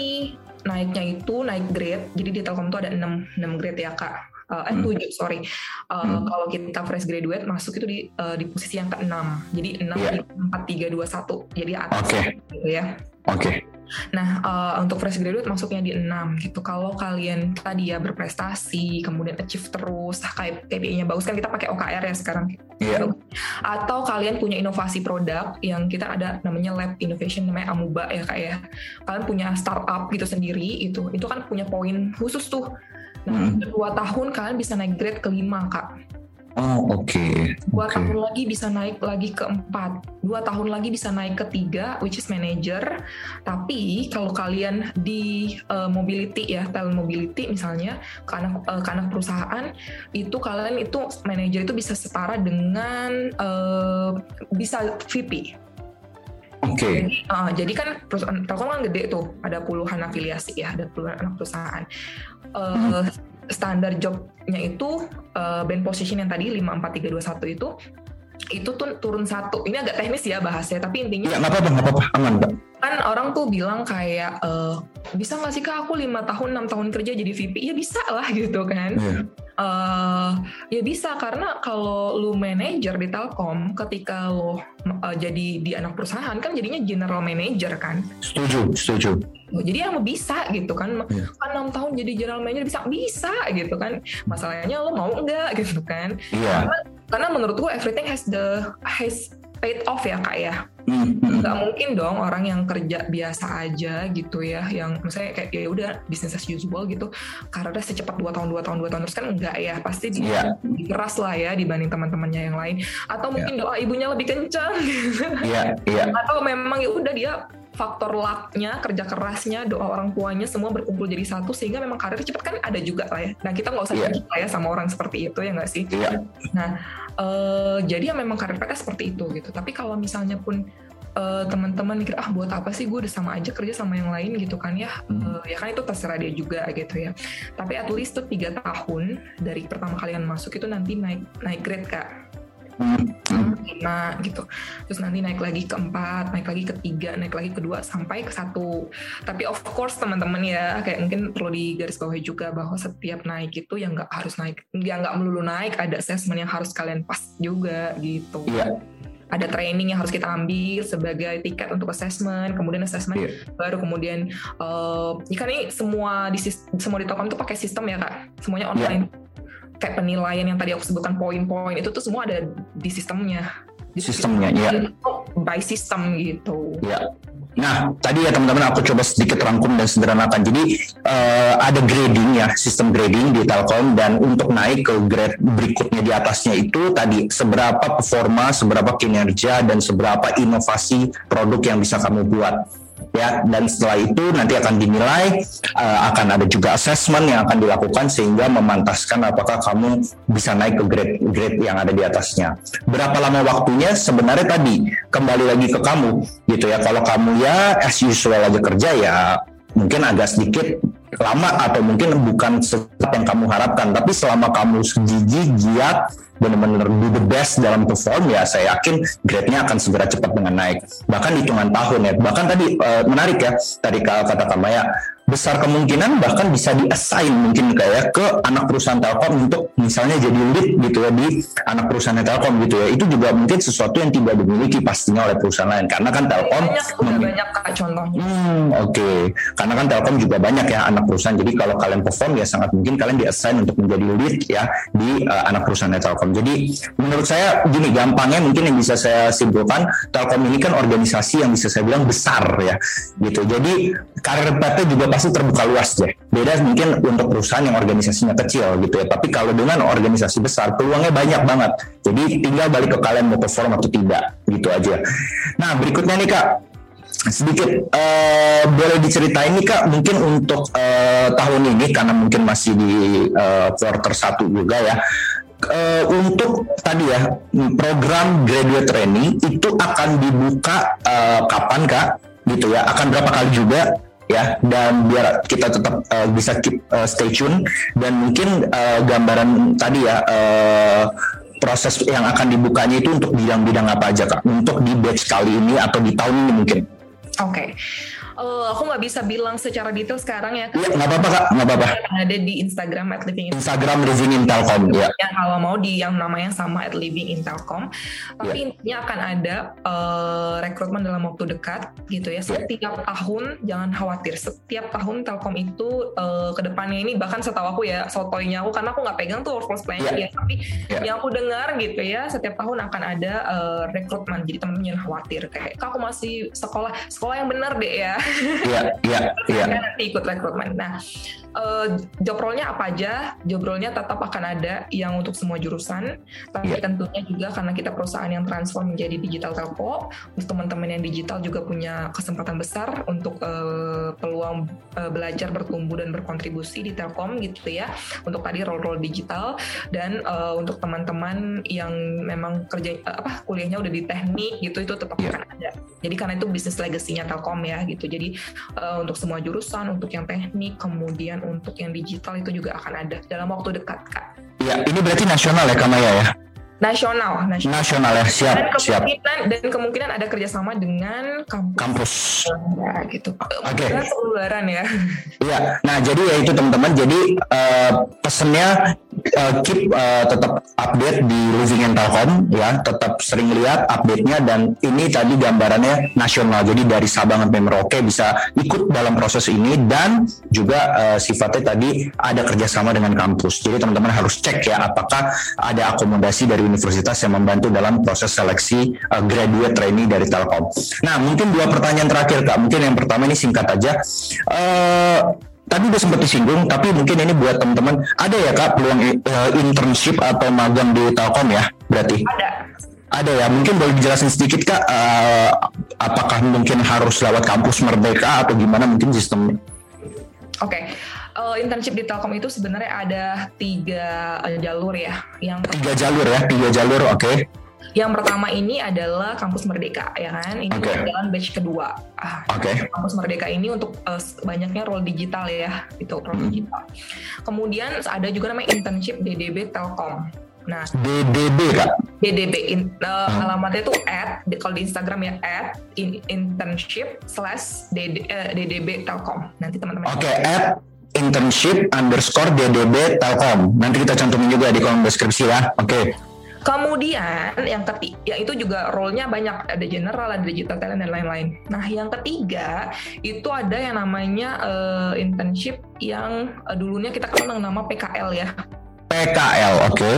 naiknya itu naik grade. Jadi di Telkom tuh ada 6, 6 grade ya kak uh, eh 7 hmm. sorry uh, hmm. kalau kita fresh graduate masuk itu di uh, di posisi yang ke-6 jadi 6 yeah. 4 3 2 1 jadi atas okay. gitu ya oke okay. Nah, uh, untuk fresh graduate masuknya di 6 gitu. Kalau kalian tadi ya berprestasi, kemudian achieve terus, kayak KPI-nya bagus kan kita pakai OKR ya sekarang. Yeah. Atau kalian punya inovasi produk yang kita ada namanya lab innovation namanya Amuba ya kak ya. Kalian punya startup gitu sendiri itu, itu kan punya poin khusus tuh Nah, hmm. dua tahun kalian bisa naik grade kelima, Kak. Oh, oke. Okay. Dua okay. tahun lagi bisa naik lagi ke empat. Dua tahun lagi bisa naik ke tiga, which is manager. Tapi kalau kalian di uh, mobility ya, talent mobility misalnya, ke anak, uh, ke anak perusahaan, itu kalian itu manager itu bisa setara dengan uh, bisa VP. Oke. Okay. Jadi, uh, jadi kan perusahaan Telkom kan gede tuh, ada puluhan afiliasi ya, ada puluhan anak perusahaan. Uh, hmm. standar jobnya itu uh, band position yang tadi 54321 itu itu tuh turun satu. Ini agak teknis ya bahasnya, tapi intinya. Ya nggak apa-apa, nggak apa-apa, aman. Kan orang tuh bilang kayak e, bisa nggak sih kak aku lima tahun enam tahun kerja jadi VP? Ya bisa lah gitu kan. Yeah. Uh, ya bisa karena kalau lu manager di Telkom, ketika lo uh, jadi di anak perusahaan kan jadinya general manager kan. Setuju, setuju. Jadi yang bisa gitu kan, yeah. kan enam tahun jadi general manager bisa bisa gitu kan. Masalahnya lo mau enggak gitu kan? Iya. Yeah karena menurutku everything has the has paid off ya kak ya mm-hmm. nggak mungkin dong orang yang kerja biasa aja gitu ya yang misalnya kayak ya udah business as usual gitu karena secepat dua tahun dua tahun dua tahun terus kan enggak ya pasti dia yeah. keras lah ya dibanding teman-temannya yang lain atau mungkin yeah. doa ibunya lebih kencang gitu. yeah, yeah. atau memang ya udah dia faktor lucknya, kerja kerasnya, doa orang tuanya semua berkumpul jadi satu sehingga memang karir cepat kan ada juga lah ya. Nah kita nggak usah yeah. ya sama orang seperti itu ya nggak sih? Yeah. Nah uh, jadi ya memang karir mereka seperti itu gitu. Tapi kalau misalnya pun uh, teman-teman mikir ah buat apa sih gue udah sama aja kerja sama yang lain gitu kan ya uh, ya kan itu terserah dia juga gitu ya tapi at least tuh tiga tahun dari pertama kalian masuk itu nanti naik naik grade kak lima gitu terus nanti naik lagi ke empat naik lagi ke tiga naik lagi ke dua sampai ke satu tapi of course teman-teman ya kayak mungkin perlu digarisbawahi juga bahwa setiap naik itu yang nggak harus naik ya nggak melulu naik ada assessment yang harus kalian pas juga gitu iya ada training yang harus kita ambil sebagai tiket untuk assessment, kemudian assessment yeah. baru kemudian uh, kan ini semua di semua di Telkom itu pakai sistem ya kak, semuanya iya. online. Kayak penilaian yang tadi aku sebutkan poin-poin itu tuh semua ada di sistemnya. Di sistemnya, ya. By system gitu. Ya. Nah, tadi ya teman-teman aku coba sedikit rangkum dan sederhanakan. Jadi uh, ada grading ya, sistem grading di Telkom dan untuk naik ke grade berikutnya di atasnya itu tadi seberapa performa, seberapa kinerja dan seberapa inovasi produk yang bisa kamu buat ya dan setelah itu nanti akan dinilai uh, akan ada juga assessment yang akan dilakukan sehingga memantaskan apakah kamu bisa naik ke grade grade yang ada di atasnya. Berapa lama waktunya? Sebenarnya tadi kembali lagi ke kamu gitu ya. Kalau kamu ya as usual aja kerja ya mungkin agak sedikit lama atau mungkin bukan seperti yang kamu harapkan. Tapi selama kamu gigi giat benar-benar do the best dalam perform ya saya yakin grade-nya akan segera cepat dengan naik. Bahkan hitungan tahun ya. Bahkan tadi uh, menarik ya tadi kata Kamaya besar kemungkinan bahkan bisa di-assign mungkin kayak ke anak perusahaan Telkom untuk misalnya jadi lead gitu ya di anak perusahaan Telkom gitu ya. Itu juga mungkin sesuatu yang tidak dimiliki pastinya oleh perusahaan lain. Karena kan Telkom banyak banyak kak contohnya. Hmm, oke. Okay. karena kan Telkom juga banyak ya anak perusahaan. Jadi kalau kalian perform ya sangat mungkin kalian di-assign untuk menjadi lead ya di uh, anak perusahaan Telkom. Jadi menurut saya gini gampangnya mungkin yang bisa saya simpulkan Telkom ini kan organisasi yang bisa saya bilang besar ya gitu. Jadi karir PT juga pasti terbuka luas deh. Beda mungkin untuk perusahaan yang organisasinya kecil gitu ya. Tapi kalau dengan organisasi besar peluangnya banyak banget. Jadi tinggal balik ke kalian mau perform atau tidak gitu aja. Nah berikutnya nih kak sedikit uh, boleh diceritain nih kak mungkin untuk uh, tahun ini karena mungkin masih di uh, quarter satu juga ya uh, untuk tadi ya program graduate training itu akan dibuka uh, kapan kak gitu ya akan berapa kali juga ya dan biar kita tetap uh, bisa keep uh, stay tune dan mungkin uh, gambaran tadi ya uh, proses yang akan dibukanya itu untuk bidang-bidang apa aja kak? Untuk di batch kali ini atau di tahun ini mungkin. Oke. okay uh, aku nggak bisa bilang secara detail sekarang ya. Iya, nggak apa-apa kak, nggak apa-apa. Ada di Instagram at Living Instagram Living in Telkom ya. ya. Kalau mau di yang namanya sama at Living in Telkom, tapi ya. intinya akan ada uh, rekrutmen dalam waktu dekat gitu ya. ya. Setiap ya. tahun jangan khawatir, setiap tahun Telkom itu uh, ke depannya ini bahkan setahu aku ya sotoynya aku karena aku nggak pegang tuh workforce plan ya. ya, tapi ya. yang aku dengar gitu ya setiap tahun akan ada uh, rekrutmen. Jadi teman-teman jangan khawatir kayak aku masih sekolah sekolah yang benar deh ya. Iya, iya, iya. Nanti ikut rekrutmen. Nah, uh, job role-nya apa aja? Job role-nya tetap akan ada yang untuk semua jurusan, tapi yeah. tentunya juga karena kita perusahaan yang transform menjadi digital telco, untuk teman-teman yang digital juga punya kesempatan besar untuk uh, peluang uh, belajar bertumbuh dan berkontribusi di Telkom gitu ya, untuk tadi role-role digital dan uh, untuk teman-teman yang memang kerja uh, apa kuliahnya udah di teknik gitu itu tetap yeah. akan ada. Jadi karena itu bisnis legasinya Telkom ya gitu. Jadi uh, untuk semua jurusan, untuk yang teknik, kemudian untuk yang digital itu juga akan ada dalam waktu dekat, Kak. Iya, ini berarti nasional ya Kamaya ya? Nasional, nasional. Nasional ya, siap, dan kemungkinan, siap. Dan kemungkinan ada kerjasama dengan kampus. Kampus. Ya, gitu. Oke. Okay. ya. Iya, nah jadi ya itu teman-teman. Jadi uh, pesennya uh, keep uh, tetap update di Living and Telkom ya, tetap sering lihat update-nya dan ini tadi gambarannya nasional. Jadi dari Sabang sampai Merauke bisa ikut dalam proses ini dan juga uh, sifatnya tadi ada kerjasama dengan kampus. Jadi teman-teman harus cek ya apakah ada akomodasi dari universitas yang membantu dalam proses seleksi uh, graduate trainee dari Telkom. Nah, mungkin dua pertanyaan terakhir Kak. Mungkin yang pertama ini singkat aja. Uh, tadi udah sempat disinggung, tapi mungkin ini buat teman-teman ada ya kak peluang uh, internship atau magang di Telkom ya berarti? Ada. Ada ya, mungkin boleh dijelasin sedikit kak, uh, apakah mungkin harus lewat kampus Merdeka atau gimana mungkin sistemnya? Oke, okay uh, internship di Telkom itu sebenarnya ada tiga uh, jalur ya. Yang tiga jalur ya, tiga jalur, oke. Okay. Yang pertama ini adalah kampus Merdeka, ya kan? Ini okay. jalan batch kedua. Ah. Okay. Kampus Merdeka ini untuk uh, banyaknya role digital ya, itu role hmm. digital. Kemudian ada juga namanya internship DDB Telkom. Nah, DDB kak? DDB in, uh, hmm. alamatnya itu at kalau di Instagram ya at in, internship slash DD, uh, DDB Telkom. Nanti teman-teman. Oke, okay, at internship underscore DDB Telkom. Nanti kita cantumin juga di kolom deskripsi ya. Oke. Okay. Kemudian yang ketiga, ya itu juga role-nya banyak, ada general, ada digital talent dan lain-lain. Nah, yang ketiga itu ada yang namanya uh, internship yang uh, dulunya kita kenal nama PKL ya. PKL, oke. Okay.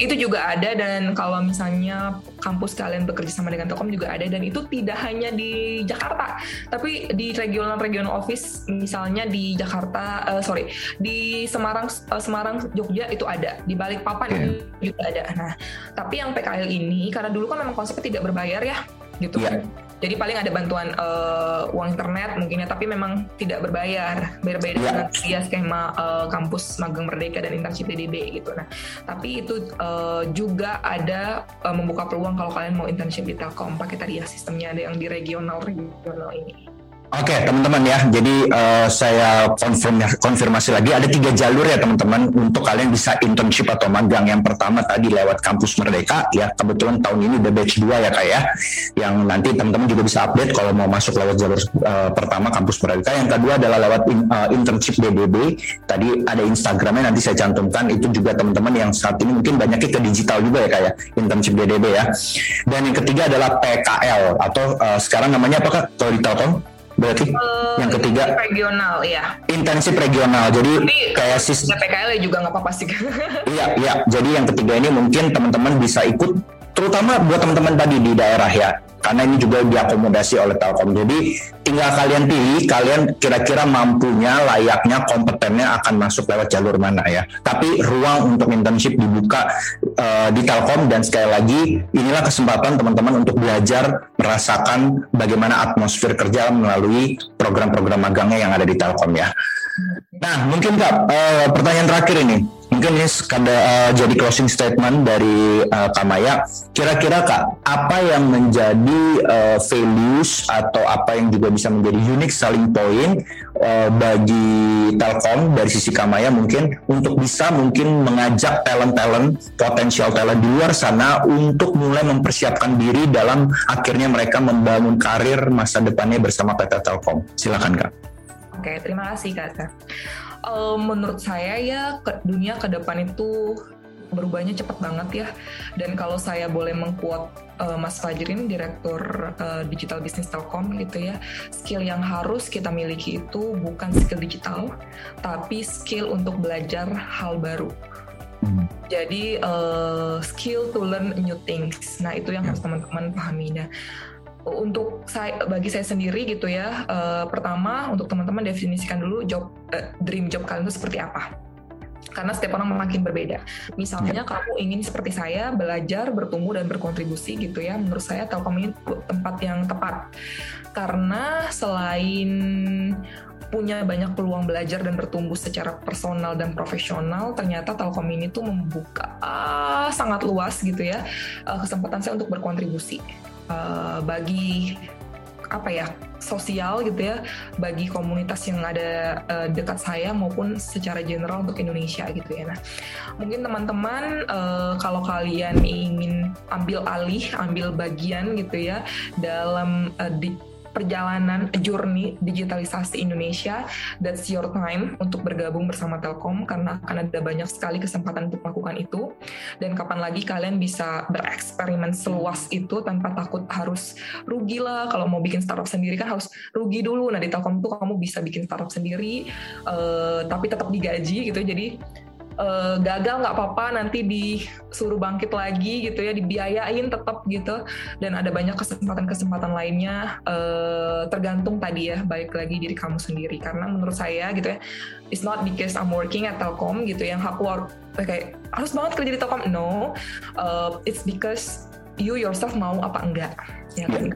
Itu juga ada dan kalau misalnya kampus kalian bekerja sama dengan Telkom juga ada dan itu tidak hanya di Jakarta, tapi di regional-regional office misalnya di Jakarta, uh, sorry, di Semarang, uh, Semarang, Jogja itu ada, di Balikpapan okay. juga ada. Nah, tapi yang PKL ini karena dulu kan memang konsepnya tidak berbayar ya, gitu. Yeah. Jadi paling ada bantuan uh, uang internet mungkin ya, tapi memang tidak berbayar. Berbeda yeah. dengan dia skema uh, kampus magang merdeka dan internship DDB gitu. Nah, tapi itu uh, juga ada uh, membuka peluang kalau kalian mau internship di Telkom pakai tadi ya sistemnya ada yang di regional regional ini. Oke okay, teman-teman ya, jadi uh, saya konfirmasi, konfirmasi lagi ada tiga jalur ya teman-teman untuk kalian bisa internship atau magang. Yang pertama tadi lewat kampus Merdeka ya kebetulan tahun ini udah batch 2 ya kak ya, yang nanti teman-teman juga bisa update kalau mau masuk lewat jalur uh, pertama kampus Merdeka. Yang kedua adalah lewat in, uh, internship DBB. Tadi ada Instagramnya nanti saya cantumkan itu juga teman-teman yang saat ini mungkin banyaknya ke digital juga ya kak ya internship DBB ya. Dan yang ketiga adalah PKL atau uh, sekarang namanya apa kak kalau di Telkom? Berarti uh, yang ketiga regional ya intensif regional. Jadi Tapi, kayak sis PKL juga nggak apa-apa sih. Iya iya. Jadi yang ketiga ini mungkin teman-teman bisa ikut terutama buat teman-teman tadi di daerah ya karena ini juga diakomodasi oleh Telkom. Jadi tinggal kalian pilih, kalian kira-kira mampunya, layaknya, kompetennya akan masuk lewat jalur mana ya. Tapi ruang untuk internship dibuka uh, di Telkom dan sekali lagi inilah kesempatan teman-teman untuk belajar merasakan bagaimana atmosfer kerja melalui program-program magangnya yang ada di Telkom ya. Nah, mungkin Kak, uh, pertanyaan terakhir ini mungkin ini uh, jadi closing statement dari uh, Kamaya. Kira-kira kak, apa yang menjadi uh, values atau apa yang juga bisa menjadi unique selling point uh, bagi Telkom dari sisi Kamaya mungkin untuk bisa mungkin mengajak talent-talent potensial talent di luar sana untuk mulai mempersiapkan diri dalam akhirnya mereka membangun karir masa depannya bersama PT Telkom. Silakan kak. Oke, terima kasih kak uh, menurut saya ya ke dunia ke depan itu berubahnya cepat banget ya. Dan kalau saya boleh mengkuat uh, Mas Fajri ini direktur uh, digital bisnis Telkom gitu ya, skill yang harus kita miliki itu bukan skill digital, tapi skill untuk belajar hal baru. Hmm. Jadi uh, skill to learn new things. Nah itu yang harus ya. teman-teman pahami. Nah untuk saya bagi saya sendiri gitu ya uh, pertama untuk teman-teman definisikan dulu job uh, dream job kalian itu seperti apa karena setiap orang makin berbeda. Misalnya ya. kamu ingin seperti saya belajar, bertumbuh dan berkontribusi gitu ya. Menurut saya Telkom ini tempat yang tepat. Karena selain punya banyak peluang belajar dan bertumbuh secara personal dan profesional, ternyata Telkom ini tuh membuka uh, sangat luas gitu ya uh, kesempatan saya untuk berkontribusi uh, bagi apa ya sosial gitu ya bagi komunitas yang ada uh, dekat saya maupun secara general untuk Indonesia gitu ya. Nah, mungkin teman-teman uh, kalau kalian ingin ambil alih, ambil bagian gitu ya dalam uh, di perjalanan journey digitalisasi Indonesia, that's your time untuk bergabung bersama Telkom karena akan ada banyak sekali kesempatan untuk melakukan itu. Dan kapan lagi kalian bisa bereksperimen seluas itu tanpa takut harus rugi lah. Kalau mau bikin startup sendiri kan harus rugi dulu. Nah di Telkom tuh kamu bisa bikin startup sendiri, uh, tapi tetap digaji gitu. Jadi uh, gagal nggak apa-apa nanti disuruh bangkit lagi gitu ya dibiayain tetap gitu. Dan ada banyak kesempatan-kesempatan lainnya uh, tergantung tadi ya baik lagi diri kamu sendiri. Karena menurut saya gitu ya it's not because I'm working at Telkom gitu yang aku kayak harus banget kerja di Telkom. No uh, it's because you yourself mau apa enggak ya kan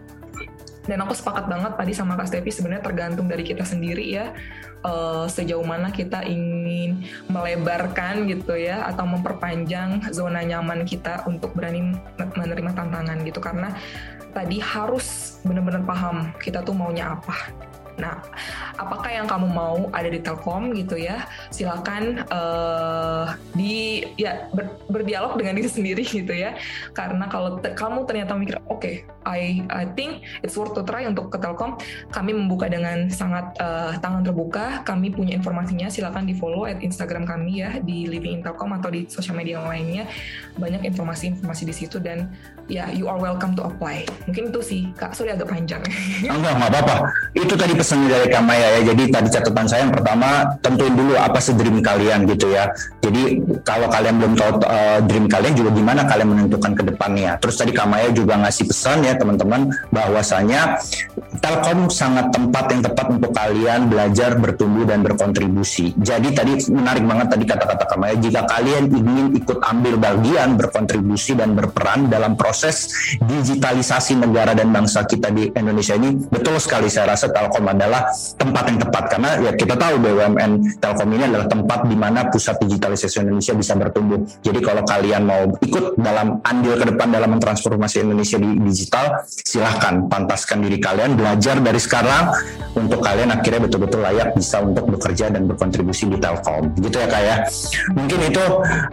dan aku sepakat banget tadi sama Kak Stevi sebenarnya tergantung dari kita sendiri ya. Uh, sejauh mana kita ingin melebarkan gitu ya atau memperpanjang zona nyaman kita untuk berani menerima tantangan gitu. Karena tadi harus benar-benar paham kita tuh maunya apa Nah, apakah yang kamu mau ada di Telkom gitu ya? Silakan uh, di ya ber, berdialog dengan diri sendiri gitu ya. Karena kalau te kamu ternyata mikir, oke, okay, I I think it's worth to try untuk ke Telkom. Kami membuka dengan sangat uh, tangan terbuka. Kami punya informasinya. Silakan di follow at Instagram kami ya di Living in Telkom atau di sosial media lainnya. Banyak informasi-informasi di situ dan ya you are welcome to apply. Mungkin itu sih kak. Sorry agak panjang. Enggak nggak apa-apa. Itu tadi pesan dari Kamaya ya. Jadi tadi catatan saya yang pertama tentuin dulu apa sih dream kalian gitu ya. Jadi kalau kalian belum tahu uh, dream kalian juga gimana kalian menentukan ke depannya. Terus tadi Kamaya juga ngasih pesan ya teman-teman bahwasanya Telkom sangat tempat yang tepat untuk kalian belajar, bertumbuh dan berkontribusi. Jadi tadi menarik banget tadi kata-kata Kamaya jika kalian ingin ikut ambil bagian, berkontribusi dan berperan dalam proses digitalisasi negara dan bangsa kita di Indonesia ini betul sekali saya rasa Telkom adalah tempat yang tepat karena ya kita tahu BUMN Telkom ini adalah tempat di mana pusat digitalisasi Indonesia bisa bertumbuh. Jadi kalau kalian mau ikut dalam andil ke depan dalam mentransformasi Indonesia di digital, silahkan pantaskan diri kalian belajar dari sekarang untuk kalian akhirnya betul-betul layak bisa untuk bekerja dan berkontribusi di Telkom. Gitu ya kak ya. Mungkin itu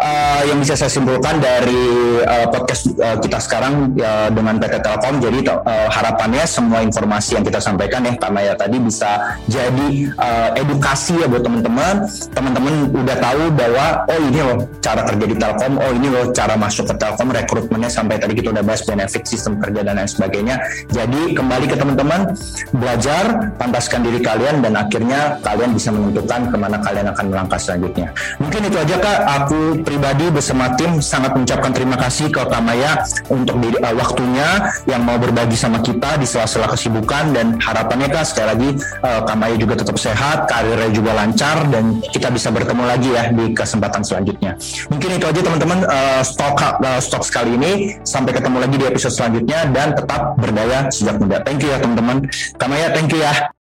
uh, yang bisa saya simpulkan dari uh, podcast uh, kita sekarang uh, dengan PT Telkom. Jadi uh, harapannya semua informasi yang kita sampaikan ya karena ya tadi bisa jadi uh, edukasi ya buat teman-teman. Teman-teman udah tahu bahwa oh ini loh cara kerja di Telkom, oh ini loh cara masuk ke Telkom, rekrutmennya sampai tadi kita udah bahas benefit sistem kerja dan lain sebagainya. Jadi kembali ke teman-teman belajar, pantaskan diri kalian dan akhirnya kalian bisa menentukan ke mana kalian akan melangkah selanjutnya. Mungkin itu aja kak. Aku pribadi bersama tim sangat mengucapkan terima kasih ke Kamaya untuk di, uh, waktunya yang mau berbagi sama kita di sela-sela kesibukan dan harapannya kak sekali lagi uh, Kamaya juga tetap sehat, karirnya juga lancar dan kita bisa bertemu lagi ya di kesempatan selanjutnya. Mungkin itu aja teman-teman uh, stok uh, stok sekali ini. Sampai ketemu lagi di episode selanjutnya dan tetap berdaya sejak muda. Thank you ya teman-teman. Kamaya thank you ya.